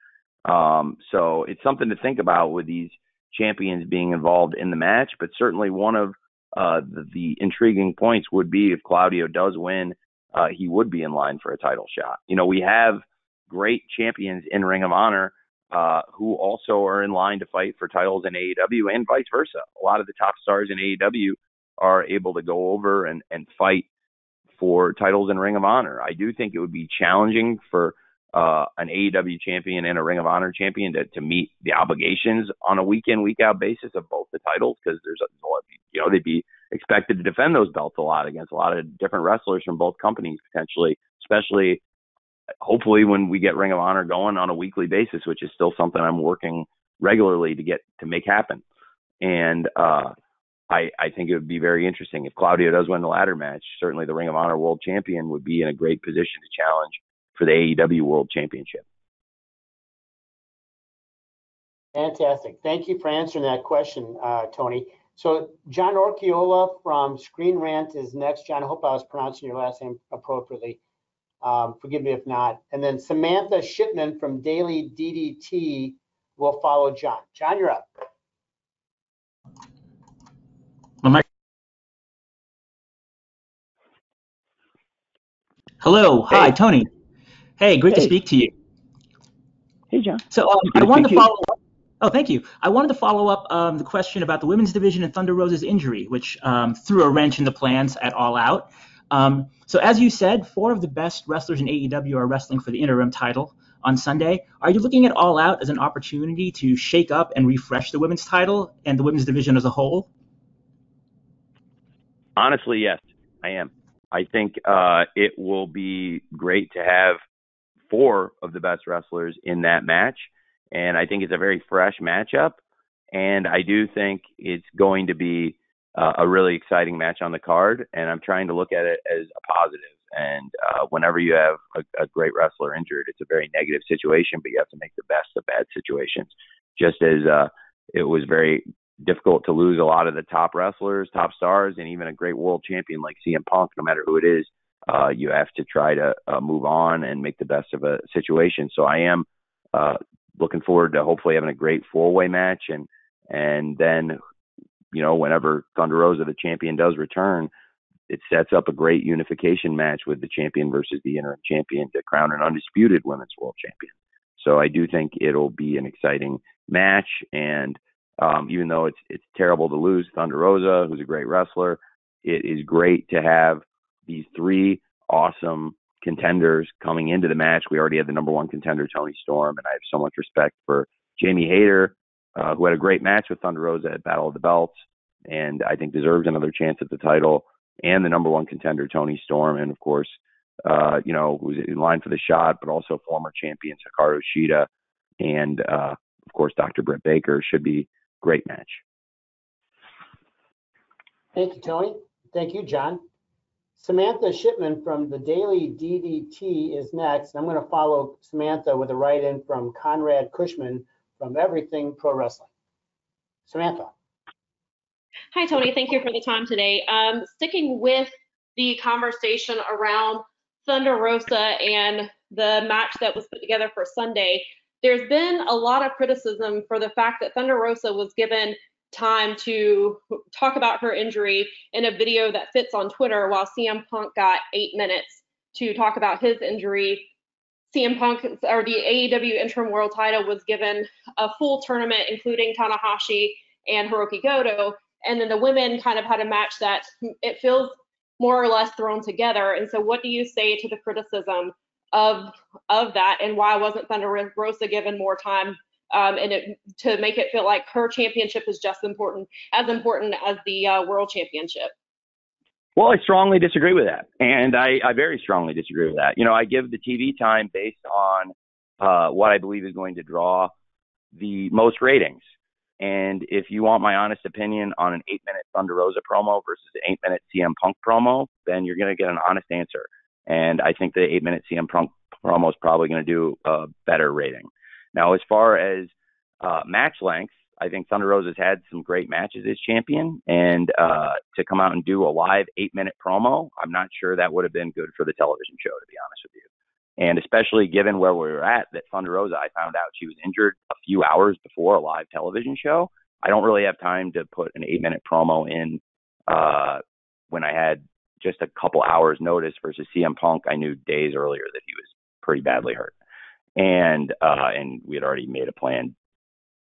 Um, so it's something to think about with these champions being involved in the match. But certainly one of uh, the, the intriguing points would be if Claudio does win, uh, he would be in line for a title shot. You know, we have great champions in Ring of Honor uh, who also are in line to fight for titles in AEW and vice versa. A lot of the top stars in AEW are able to go over and, and fight for titles in Ring of Honor. I do think it would be challenging for uh, an AEW champion and a Ring of Honor champion to, to meet the obligations on a week in, week out basis of both the titles because there's a, lot, you know, they'd be expected to defend those belts a lot against a lot of different wrestlers from both companies potentially, especially hopefully when we get Ring of Honor going on a weekly basis, which is still something I'm working regularly to get to make happen. And uh, I, I think it would be very interesting if Claudio does win the ladder match. Certainly, the Ring of Honor World Champion would be in a great position to challenge for the AEW World Championship.
Fantastic. Thank you for answering that question, uh, Tony. So John Orquiola from Screen Rant is next. John, I hope I was pronouncing your last name appropriately. Um, forgive me if not. And then Samantha Shipman from Daily DDT will follow John. John, you're up.
Hello. Hi,
Hey.
Tony. Hey, great to speak to you.
Hey, John.
So um, I wanted to
to
follow up. Oh, thank you. I wanted to follow up um, the question about the women's division and Thunder Rosa's injury, which um, threw a wrench in the plans at All Out. Um, so as you said, four of the best wrestlers in AEW are wrestling for the interim title on Sunday. Are you looking at All Out as an opportunity to shake up and refresh the women's title and the women's division as a whole?
Honestly, yes, I am. I think uh, it will be great to have four of the best wrestlers in that match, and I think it's a very fresh matchup. And I do think it's going to be uh, a really exciting match on the card, and I'm trying to look at it as a positive. And uh, whenever you have a, a great wrestler injured, it's a very negative situation, but you have to make the best of bad situations. Just as uh, it was very difficult to lose a lot of the top wrestlers, top stars, and even a great world champion like CM Punk, no matter who it is, uh, you have to try to uh, move on and make the best of a situation. So I am uh, looking forward to hopefully having a great four way match and and then you know whenever Thunder Rosa the champion does return, it sets up a great unification match with the champion versus the interim champion to crown an undisputed women's world champion. So I do think it'll be an exciting match and um, even though it's it's terrible to lose Thunder Rosa, who's a great wrestler, it is great to have these three awesome contenders coming into the match. We already had the number one contender, Toni Storm, and I have so much respect for Jamie Hayter, uh, who had a great match with Thunder Rosa at Battle of the Belts, and I think deserves another chance at the title. And the number one contender, Toni Storm, and of course, uh, you know, who's in line for the shot, but also former champion Hikaru Shida, and uh, of course, Dr. Britt Baker should be great match.
Thank you, Tony. Thank you, John. Samantha Shipman from the Daily DDT is next. I'm going to follow Samantha with a write-in from Conrad Cushman from Everything Pro Wrestling. Samantha.
Hi, Tony. Thank you for the time today. Um, sticking with the conversation around Thunder Rosa and the match that was put together for Sunday, there's been a lot of criticism for the fact that Thunder Rosa was given time to talk about her injury in a video that fits on Twitter, while CM Punk got eight minutes to talk about his injury. CM Punk or the AEW interim world title was given a full tournament, including Tanahashi and Hirooki Goto. And then the women kind of had a match that it feels more or less thrown together. And so, what do you say to the criticism of of that, and why wasn't Thunder Rosa given more time um, and it, to make it feel like her championship is just important as important as the uh, world championship?
Well, I strongly disagree with that, and I, I very strongly disagree with that. You know, I give the TV time based on uh, what I believe is going to draw the most ratings. And if you want my honest opinion on an eight minute Thunder Rosa promo versus an eight minute CM Punk promo, then you're going to get an honest answer. And I think the eight minute CM Punk promo is probably going to do a better rating. Now, as far as uh, match length, I think Thunder Rosa's had some great matches as champion, and uh, to come out and do a live eight minute promo, I'm not sure that would have been good for the television show, to be honest with you. And especially given where we were at, that Thunder Rosa, I found out she was injured a few hours before a live television show. I don't really have time to put an eight minute promo in uh, when I had just a couple hours notice versus CM Punk. I knew days earlier that he was pretty badly hurt, and uh, and we had already made a plan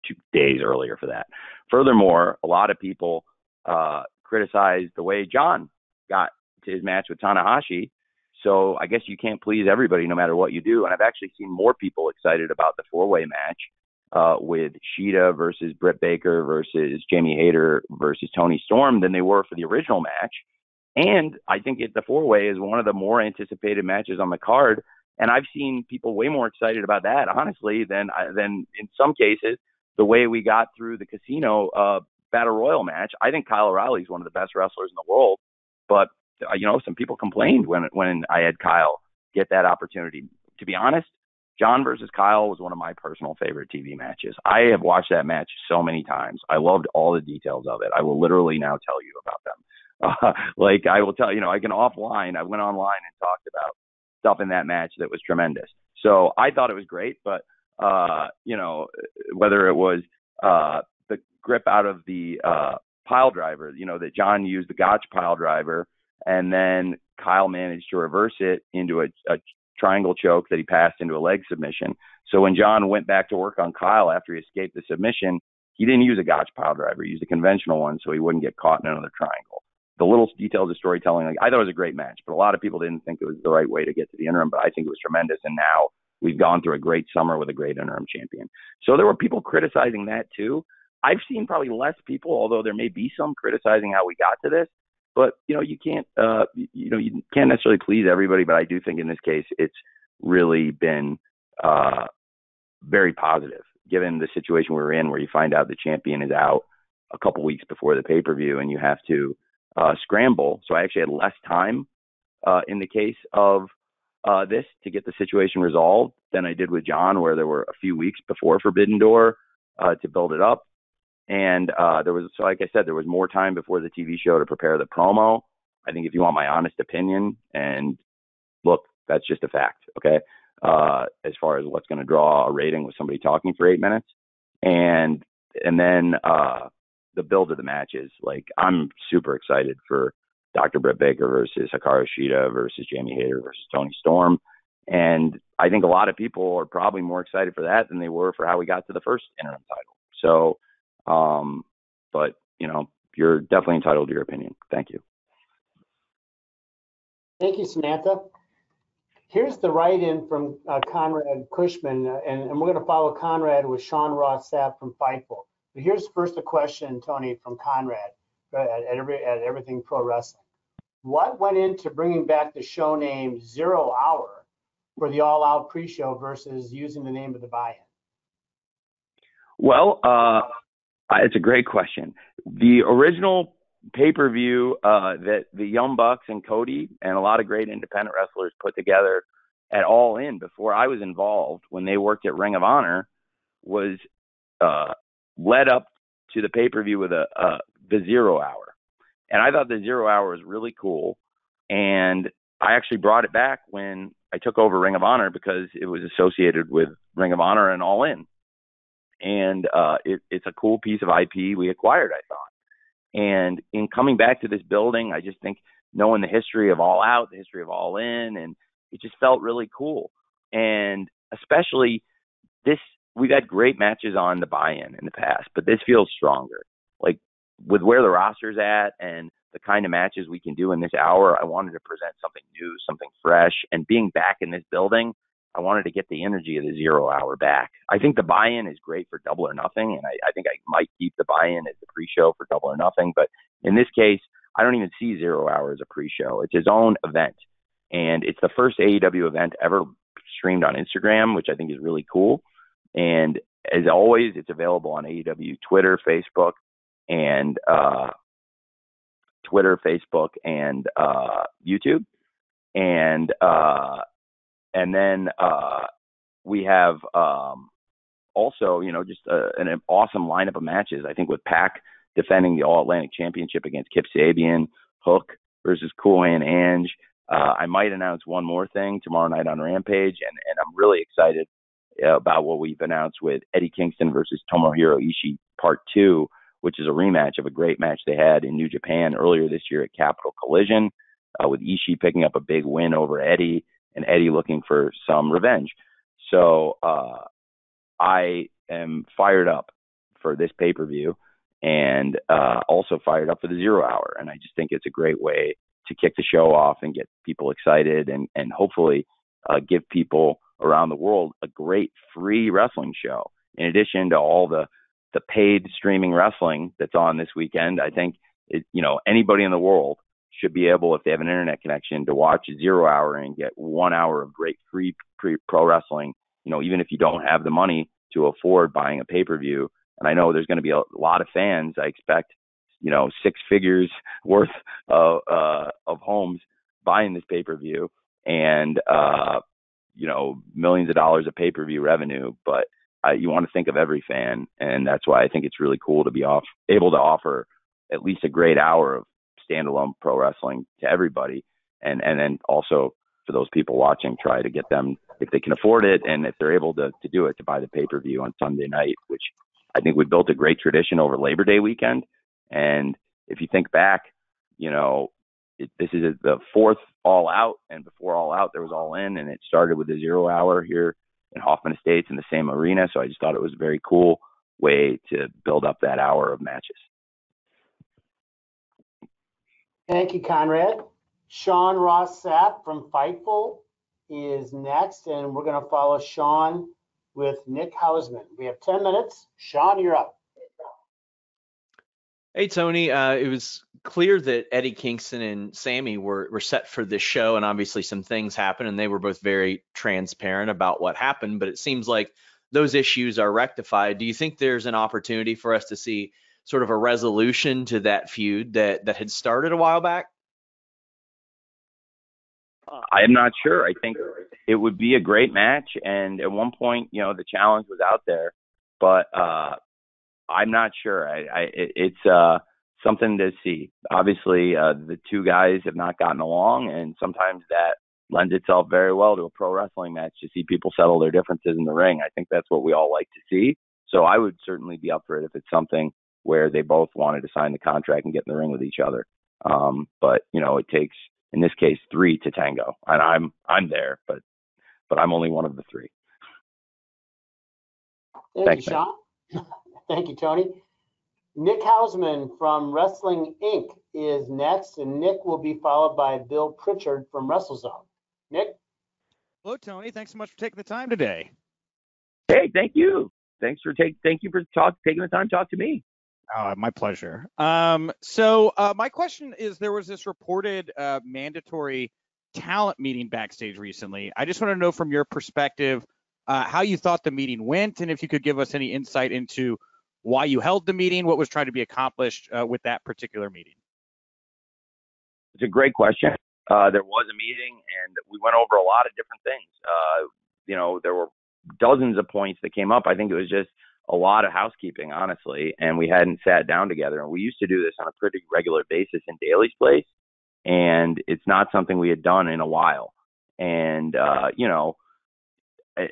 two days earlier for that. Furthermore, a lot of people uh, criticized the way Jon got to his match with Tanahashi. So I guess you can't please everybody no matter what you do. And I've actually seen more people excited about the four way match uh, with Shida versus Britt Baker versus Jamie Hayter versus Toni Storm than they were for the original match. And I think it, the four way is one of the more anticipated matches on the card. And I've seen people way more excited about that, honestly, than than in some cases the way we got through the casino uh, battle royal match. I think Kyle O'Reilly is one of the best wrestlers in the world, but uh, you know some people complained when when I had Kyle get that opportunity. To be honest, Jon versus Kyle was one of my personal favorite TV matches. I have watched that match so many times. I loved all the details of it. I will literally now tell you about them. Uh, like I will tell you know, I can offline. I went online and talked about stuff in that match that was tremendous. So I thought it was great, but uh, you know, whether it was uh the grip out of the uh pile driver, you know, that Jon used the Gotch pile driver and then Kyle managed to reverse it into a, a triangle choke that he passed into a leg submission. So when Jon went back to work on Kyle after he escaped the submission, he didn't use a Gotch pile driver. He used a conventional one so he wouldn't get caught in another triangle the little details of storytelling. Like I thought it was a great match, but a lot of people didn't think it was the right way to get to the interim. But I think it was tremendous. And now we've gone through a great summer with a great interim champion. So there were people criticizing that too. I've seen probably less people, although there may be some criticizing how we got to this. but you know you can't uh, you know you can't necessarily please everybody. But I do think in this case it's really been uh, very positive given the situation we're in, where you find out the champion is out a couple weeks before the pay per view, and you have to uh, scramble. So I actually had less time uh, in the case of uh, this to get the situation resolved than I did with Jon, where there were a few weeks before Forbidden Door uh, to build it up. And uh, there was, so like I said, there was more time before the TV show to prepare the promo. I think if you want my honest opinion, and look, that's just a fact, okay? Uh, as far as what's going to draw a rating with somebody talking for eight minutes, and and then uh, the build of the matches. Like I'm super excited for Dr. Britt Baker versus Hikaru Shida versus Jamie Hayter versus Toni Storm. And I think a lot of people are probably more excited for that than they were for how we got to the first interim title. So, um, but you know, you're definitely entitled to your opinion. Thank you.
Thank you, Samantha. Here's the write-in from uh, Conrad Cushman, uh, and, and, we're going to follow Conrad with Sean Ross Sapp from Fightful. But here's first a question, Tony, from Conrad uh, at, at, every, at Everything Pro Wrestling. What went into bringing back the show name Zero Hour for the All Out pre-show versus using the name of the buy-in?
Well, uh, it's a great question. The original pay-per-view uh, that the Young Bucks and Cody and a lot of great independent wrestlers put together at All In before I was involved when they worked at Ring of Honor was uh, led up to the pay-per-view with a, a the Zero Hour and I thought the zero hour was really cool. And I actually brought it back when I took over Ring of Honor because it was associated with Ring of Honor and All In. And uh, it, it's a cool piece of IP we acquired, I thought. And in coming back to this building, I just think knowing the history of All Out, the history of All In, and it just felt really cool. And especially this, we've had great matches on the buy-in in the past, but this feels stronger. Like with where the roster's at and the kind of matches we can do in this hour, I wanted to present something new, something fresh. And being back in this building, I wanted to get the energy of the zero hour back. I think the buy in is great for double or nothing. And I, I think I might keep the buy in as the pre show for double or nothing. But in this case, I don't even see zero hour as a pre show. It's his own event. And it's the first AEW event ever streamed on Instagram, which I think is really cool. And as always, it's available on AEW Twitter, Facebook, and uh, Twitter, Facebook, and uh, YouTube, and uh, and then uh, we have um, also, you know, just a, an awesome lineup of matches. I think with Pac defending the All Atlantic Championship against Kip Sabian, Hook versus Cool Hand Ange. Uh, I might announce one more thing tomorrow night on Rampage, and, and I'm really excited about what we've announced with Eddie Kingston versus Tomohiro Ishii Part Two, which is a rematch of a great match they had in New Japan earlier this year at Capital Collision, uh, with Ishii picking up a big win over Eddie and Eddie looking for some revenge. So uh, I am fired up for this pay per view and uh, also fired up for the zero hour. And I just think it's a great way to kick the show off and get people excited and, and hopefully uh, give people around the world a great free wrestling show in addition to all the the paid streaming wrestling that's on this weekend. I think it, you know anybody in the world should be able, if they have an internet connection, to watch Zero Hour and get one hour of great free pre- pro wrestling. You know, even if you don't have the money to afford buying a pay per view. And I know there's going to be a lot of fans. I expect, you know, six figures worth of uh, of homes buying this pay per view, and uh, you know, millions of dollars of pay per view revenue. But uh, you want to think of every fan, and that's why I think it's really cool to be off able to offer at least a great hour of standalone pro wrestling to everybody, and and then also for those people watching, try to get them if they can afford it and if they're able to to do it to buy the pay per view on Sunday night, which I think we built a great tradition over Labor Day weekend. And if you think back, you know, it, this is the fourth All Out, and before All Out there was All In, and it started with the Zero Hour here in Hoffman Estates in the same arena. So I just thought it was a very cool way to build up that hour of matches.
Thank you, Conrad. Sean Ross Sapp from Fightful is next, and we're going to follow Sean with Nick Hausman. We have 10 minutes. Sean, you're up.
Hey Tony, uh, it was clear that Eddie Kingston and Sammy were were set for this show, and obviously some things happened, and they were both very transparent about what happened. But it seems like those issues are rectified. Do you think there's an opportunity for us to see sort of a resolution to that feud that that had started a while back?
I am not sure. I think it would be a great match, and at one point, you know, the challenge was out there, but uh, I'm not sure. I, I it's uh something to see. Obviously, uh, the two guys have not gotten along, and sometimes that lends itself very well to a pro wrestling match to see people settle their differences in the ring. I think that's what we all like to see. So I would certainly be up for it if it's something where they both wanted to sign the contract and get in the ring with each other. Um, but you know, it takes in this case three to tango, and I'm I'm there, but but I'm only one of the three.
Thank
Thanks,
you. Sean. Thank you, Tony. Nick Hausman from Wrestling Inc. is next, and Nick will be followed by Bill Pritchard from WrestleZone. Nick?
Hello, Tony. Thanks so much for taking the time today.
Hey, thank you. Thanks for take thank you for talk taking the time to talk to me.
Oh, my pleasure. Um, so uh, my question is, there was this reported uh, mandatory talent meeting backstage recently. I just want to know from your perspective uh, how you thought the meeting went, and if you could give us any insight into why you held the meeting, what was trying to be accomplished uh, with that particular meeting.
It's a great question. Uh, there was a meeting, and we went over a lot of different things. Uh, you know, there were dozens of points that came up. I think it was just a lot of housekeeping, honestly, and we hadn't sat down together. And we used to do this on a pretty regular basis in Daily's place, and it's not something we had done in a while. And uh, you know, it,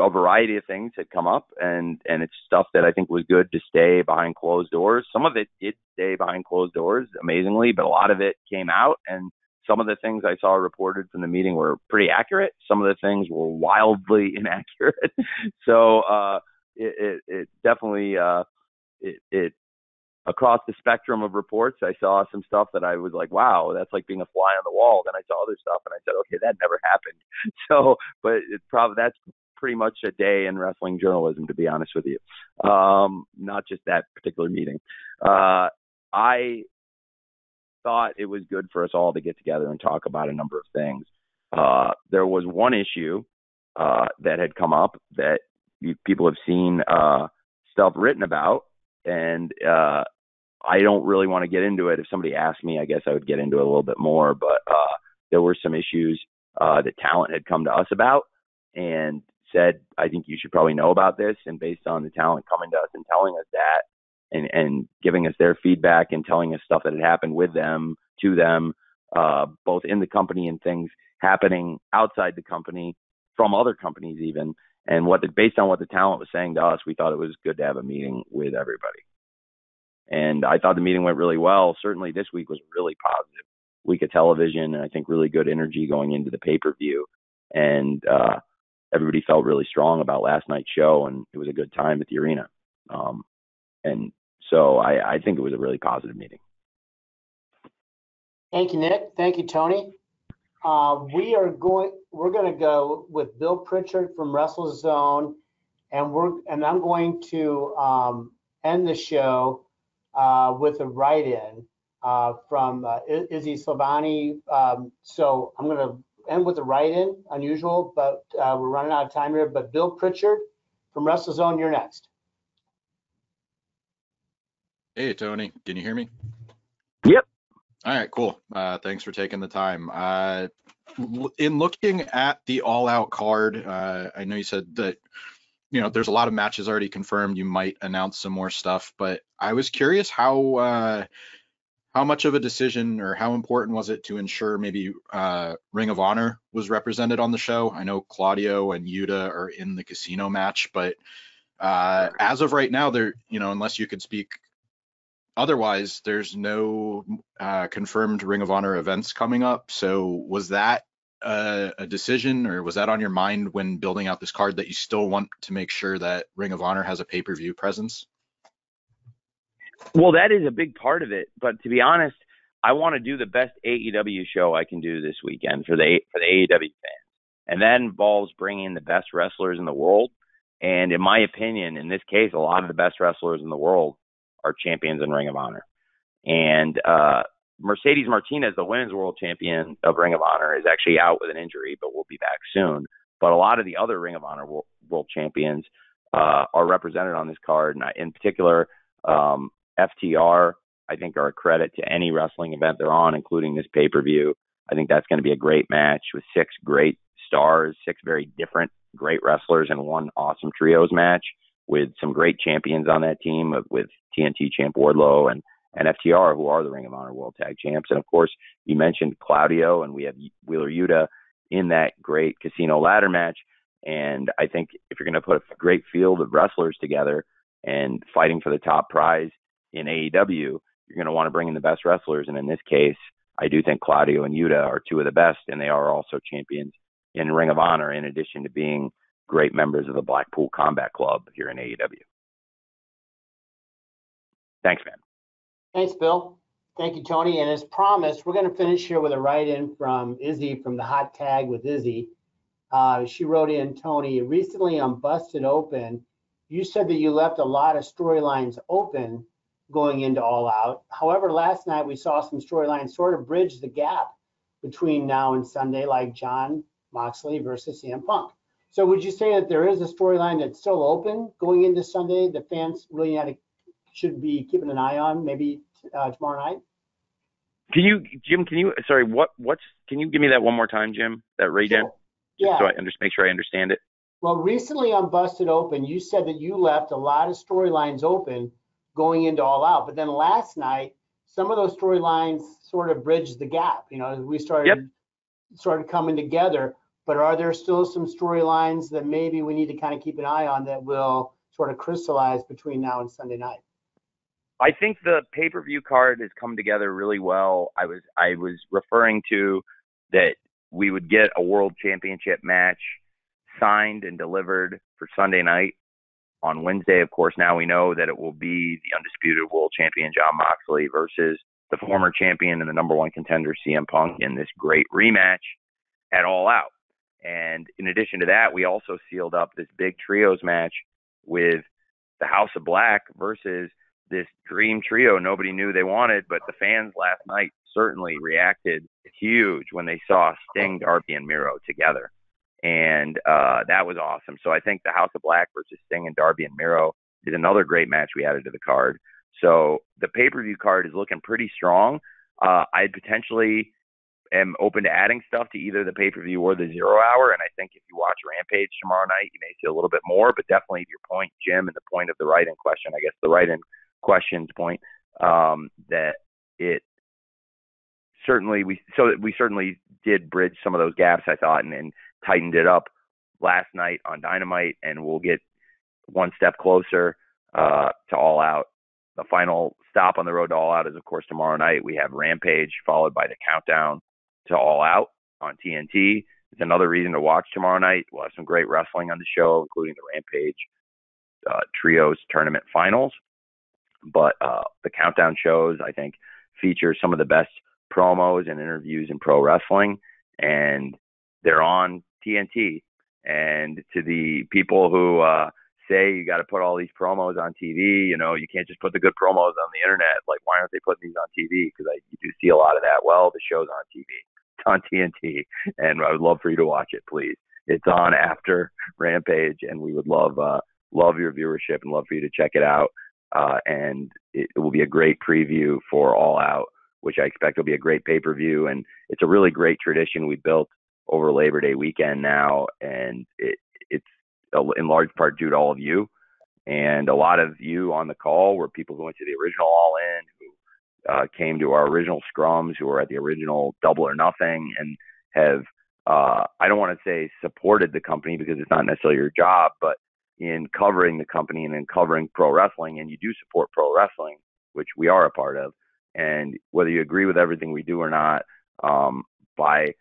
a variety of things had come up, and and it's stuff that I think was good to stay behind closed doors. Some of it did stay behind closed doors, amazingly, but a lot of it came out, and some of the things I saw reported from the meeting were pretty accurate. Some of the things were wildly inaccurate. so uh, it, it, it definitely uh, it, it across the spectrum of reports, I saw some stuff that I was like, wow, that's like being a fly on the wall. Then I saw other stuff and I said, okay, that never happened. So, but it probably that's pretty much a day in wrestling journalism, to be honest with you. Um, not just that particular meeting. Uh, I thought it was good for us all to get together and talk about a number of things. Uh, there was one issue uh, that had come up that people have seen uh, stuff written about, and uh, I don't really want to get into it. If somebody asked me, I guess I would get into it a little bit more. But uh, there were some issues uh, that talent had come to us about and said, I think you should probably know about this. And based on the talent coming to us and telling us that, and and giving us their feedback and telling us stuff that had happened with them to them, uh, both in the company and things happening outside the company from other companies even. And what the, based on what the talent was saying to us, we thought it was good to have a meeting with everybody. And I thought the meeting went really well. Certainly this week was really positive week of television, and I think really good energy going into the pay per view. And uh, everybody felt really strong about last night's show, and it was a good time at the arena. Um, and so I, I think it was a really positive meeting.
Thank you, Nick. Thank you, Tony. Uh, we are going, we're going to go with Bill Pritchard from WrestleZone, and we're, and I'm going to um, end the show uh, with a write-in uh, from uh, Izzy Silvani. Um, so I'm going to end with a write-in, unusual, but uh, we're running out of time here. But Bill Pritchard from WrestleZone, you're next.
Hey, Tony, can you hear me?
Yep.
All right, cool. Uh, thanks for taking the time. Uh, in looking at the all-out card, uh, I know you said that you know there's a lot of matches already confirmed. You might announce some more stuff, but I was curious how uh, how much of a decision or how important was it to ensure maybe uh, Ring of Honor was represented on the show? I know Claudio and Yuta are in the casino match, but uh, as of right now, there you know unless you could speak otherwise, there's no uh, confirmed Ring of Honor events coming up. So was that uh, a decision, or was that on your mind when building out this card that you still want to make sure that Ring of Honor has a pay-per-view presence?
Well, that is a big part of it. But to be honest, I want to do the best AEW show I can do this weekend for the for the AEW fans, and that involves bringing the best wrestlers in the world. And in my opinion, in this case, a lot of the best wrestlers in the world are champions in Ring of Honor. And uh, Mercedes Martinez, the women's world champion of Ring of Honor, is actually out with an injury, but will be back soon. But a lot of the other Ring of Honor world, world champions uh, are represented on this card, and in particular, um, FTR. I think are a credit to any wrestling event they're on, including this pay per view. I think that's going to be a great match with six great stars, six very different great wrestlers, and one awesome trios match with some great champions on that team with TNT champ Wardlow and and FTR, who are the Ring of Honor World Tag Champs. And of course, you mentioned Claudio, and we have Wheeler Yuta in that great casino ladder match. And I think if you're going to put a great field of wrestlers together and fighting for the top prize in AEW, you're going to want to bring in the best wrestlers. And in this case, I do think Claudio and Yuta are two of the best, and they are also champions in Ring of Honor, in addition to being great members of the Blackpool Combat Club here in AEW. Thanks, man.
Thanks, Bill. Thank you, Tony. And as promised, we're going to finish here with a write-in from Izzy from the Hot Tag with Izzy. Uh, she wrote in, Tony, recently on Busted Open, you said that you left a lot of storylines open going into All Out. However, last night we saw some storylines sort of bridge the gap between now and Sunday, like Jon Moxley versus CM Punk. So would you say that there is a storyline that's still open going into Sunday? The fans really to, should be keeping an eye on maybe uh, tomorrow night.
Can you, Jim? Can you? Sorry, what? What's? Can you give me that one more time, Jim? That in,
sure. yeah.
so I just make sure I understand it.
Well, recently on Busted Open, you said that you left a lot of storylines open going into All Out, but then last night, some of those storylines sort of bridged the gap. You know, we started yep. started coming together. But are there still some storylines that maybe we need to kind of keep an eye on that will sort of crystallize between now and Sunday night?
I think the pay-per-view card has come together really well. I was I was referring to that we would get a world championship match signed and delivered for Sunday night. On Wednesday, of course, now we know that it will be the undisputed world champion Jon Moxley versus the former champion and the number one contender CM Punk in this great rematch at All Out. And in addition to that, we also sealed up this big trios match with the House of Black versus this dream trio nobody knew they wanted, but the fans last night certainly reacted huge when they saw Sting, Darby, and Miro together. And uh, that was awesome. So I think the House of Black versus Sting and Darby and Miro is another great match we added to the card. So the pay per view card is looking pretty strong. Uh, I'd potentially am open to adding stuff to either the pay per view or the zero hour. And I think if you watch Rampage tomorrow night, you may see a little bit more. But definitely your point, Jim, and the point of the write in question, I guess the write in questions point, um, that it certainly we so we certainly did bridge some of those gaps I thought and, and tightened it up last night on Dynamite, and we'll get one step closer uh, to All Out. The final stop on the road to All Out is, of course, tomorrow night. We have Rampage, followed by the countdown to All Out on TNT. It's another reason to watch tomorrow night. We'll have some great wrestling on the show, including the Rampage uh, Trios Tournament Finals. But uh, the countdown shows, I think, feature some of the best promos and interviews in pro wrestling, and they're on TNT. And to the people who uh, say you got to put all these promos on TV, you know, you can't just put the good promos on the internet. Like, why aren't they putting these on TV? Because I you do see a lot of that. Well, the show's on TV. It's on TNT, and I would love for you to watch it, please. It's on after Rampage, and we would love uh, love your viewership and love for you to check it out. Uh, and it, it will be a great preview for All Out, which I expect will be a great pay per view. And it's a really great tradition we built over Labor Day weekend now, and it, it's in large part due to all of you. And a lot of you on the call were people who went to the original All In, who uh, came to our original scrums, who were at the original Double or Nothing, and have uh, I don't want to say supported the company because it's not necessarily your job, but in covering the company and in covering pro wrestling, and you do support pro wrestling, which we are a part of. And whether you agree with everything we do or not, um, by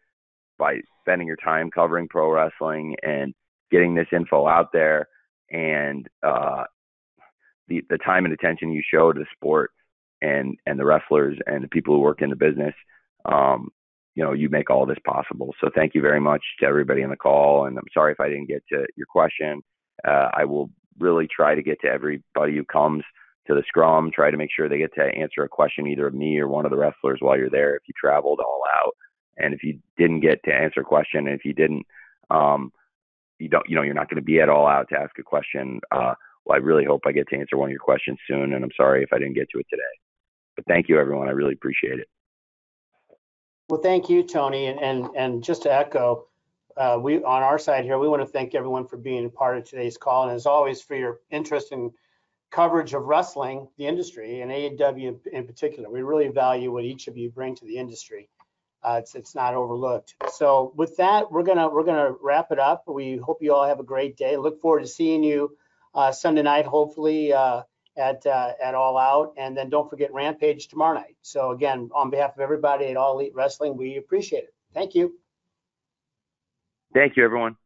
by spending your time covering pro wrestling and getting this info out there, and uh, the the time and attention you show to the sport and and the wrestlers and the people who work in the business, um, you know, you make all this possible. So thank you very much to everybody on the call, and I'm sorry if I didn't get to your question uh, I will really try to get to everybody who comes to the scrum, try to make sure they get to answer a question either of me or one of the wrestlers while you're there if you traveled all out. And if you didn't get to answer a question, and if you didn't, um, you don't, you know, you're not going to be at all out to ask a question. Uh, well, I really hope I get to answer one of your questions soon, and I'm sorry if I didn't get to it today. But thank you, everyone. I really appreciate it.
Well, thank you, Tony. And, and, and just to echo, uh, we, on our side here, we want to thank everyone for being a part of today's call. And as always, for your interest and coverage of wrestling, the industry, and AEW in, in particular. We really value what each of you bring to the industry. Uh, it's, it's not overlooked. So with that, we're gonna we're gonna wrap it up. We hope you all have a great day. Look forward to seeing you uh, Sunday night, hopefully uh, at uh, at All Out, and then don't forget Rampage tomorrow night. So again, on behalf of everybody at All Elite Wrestling, we appreciate it. Thank you.
Thank you, everyone.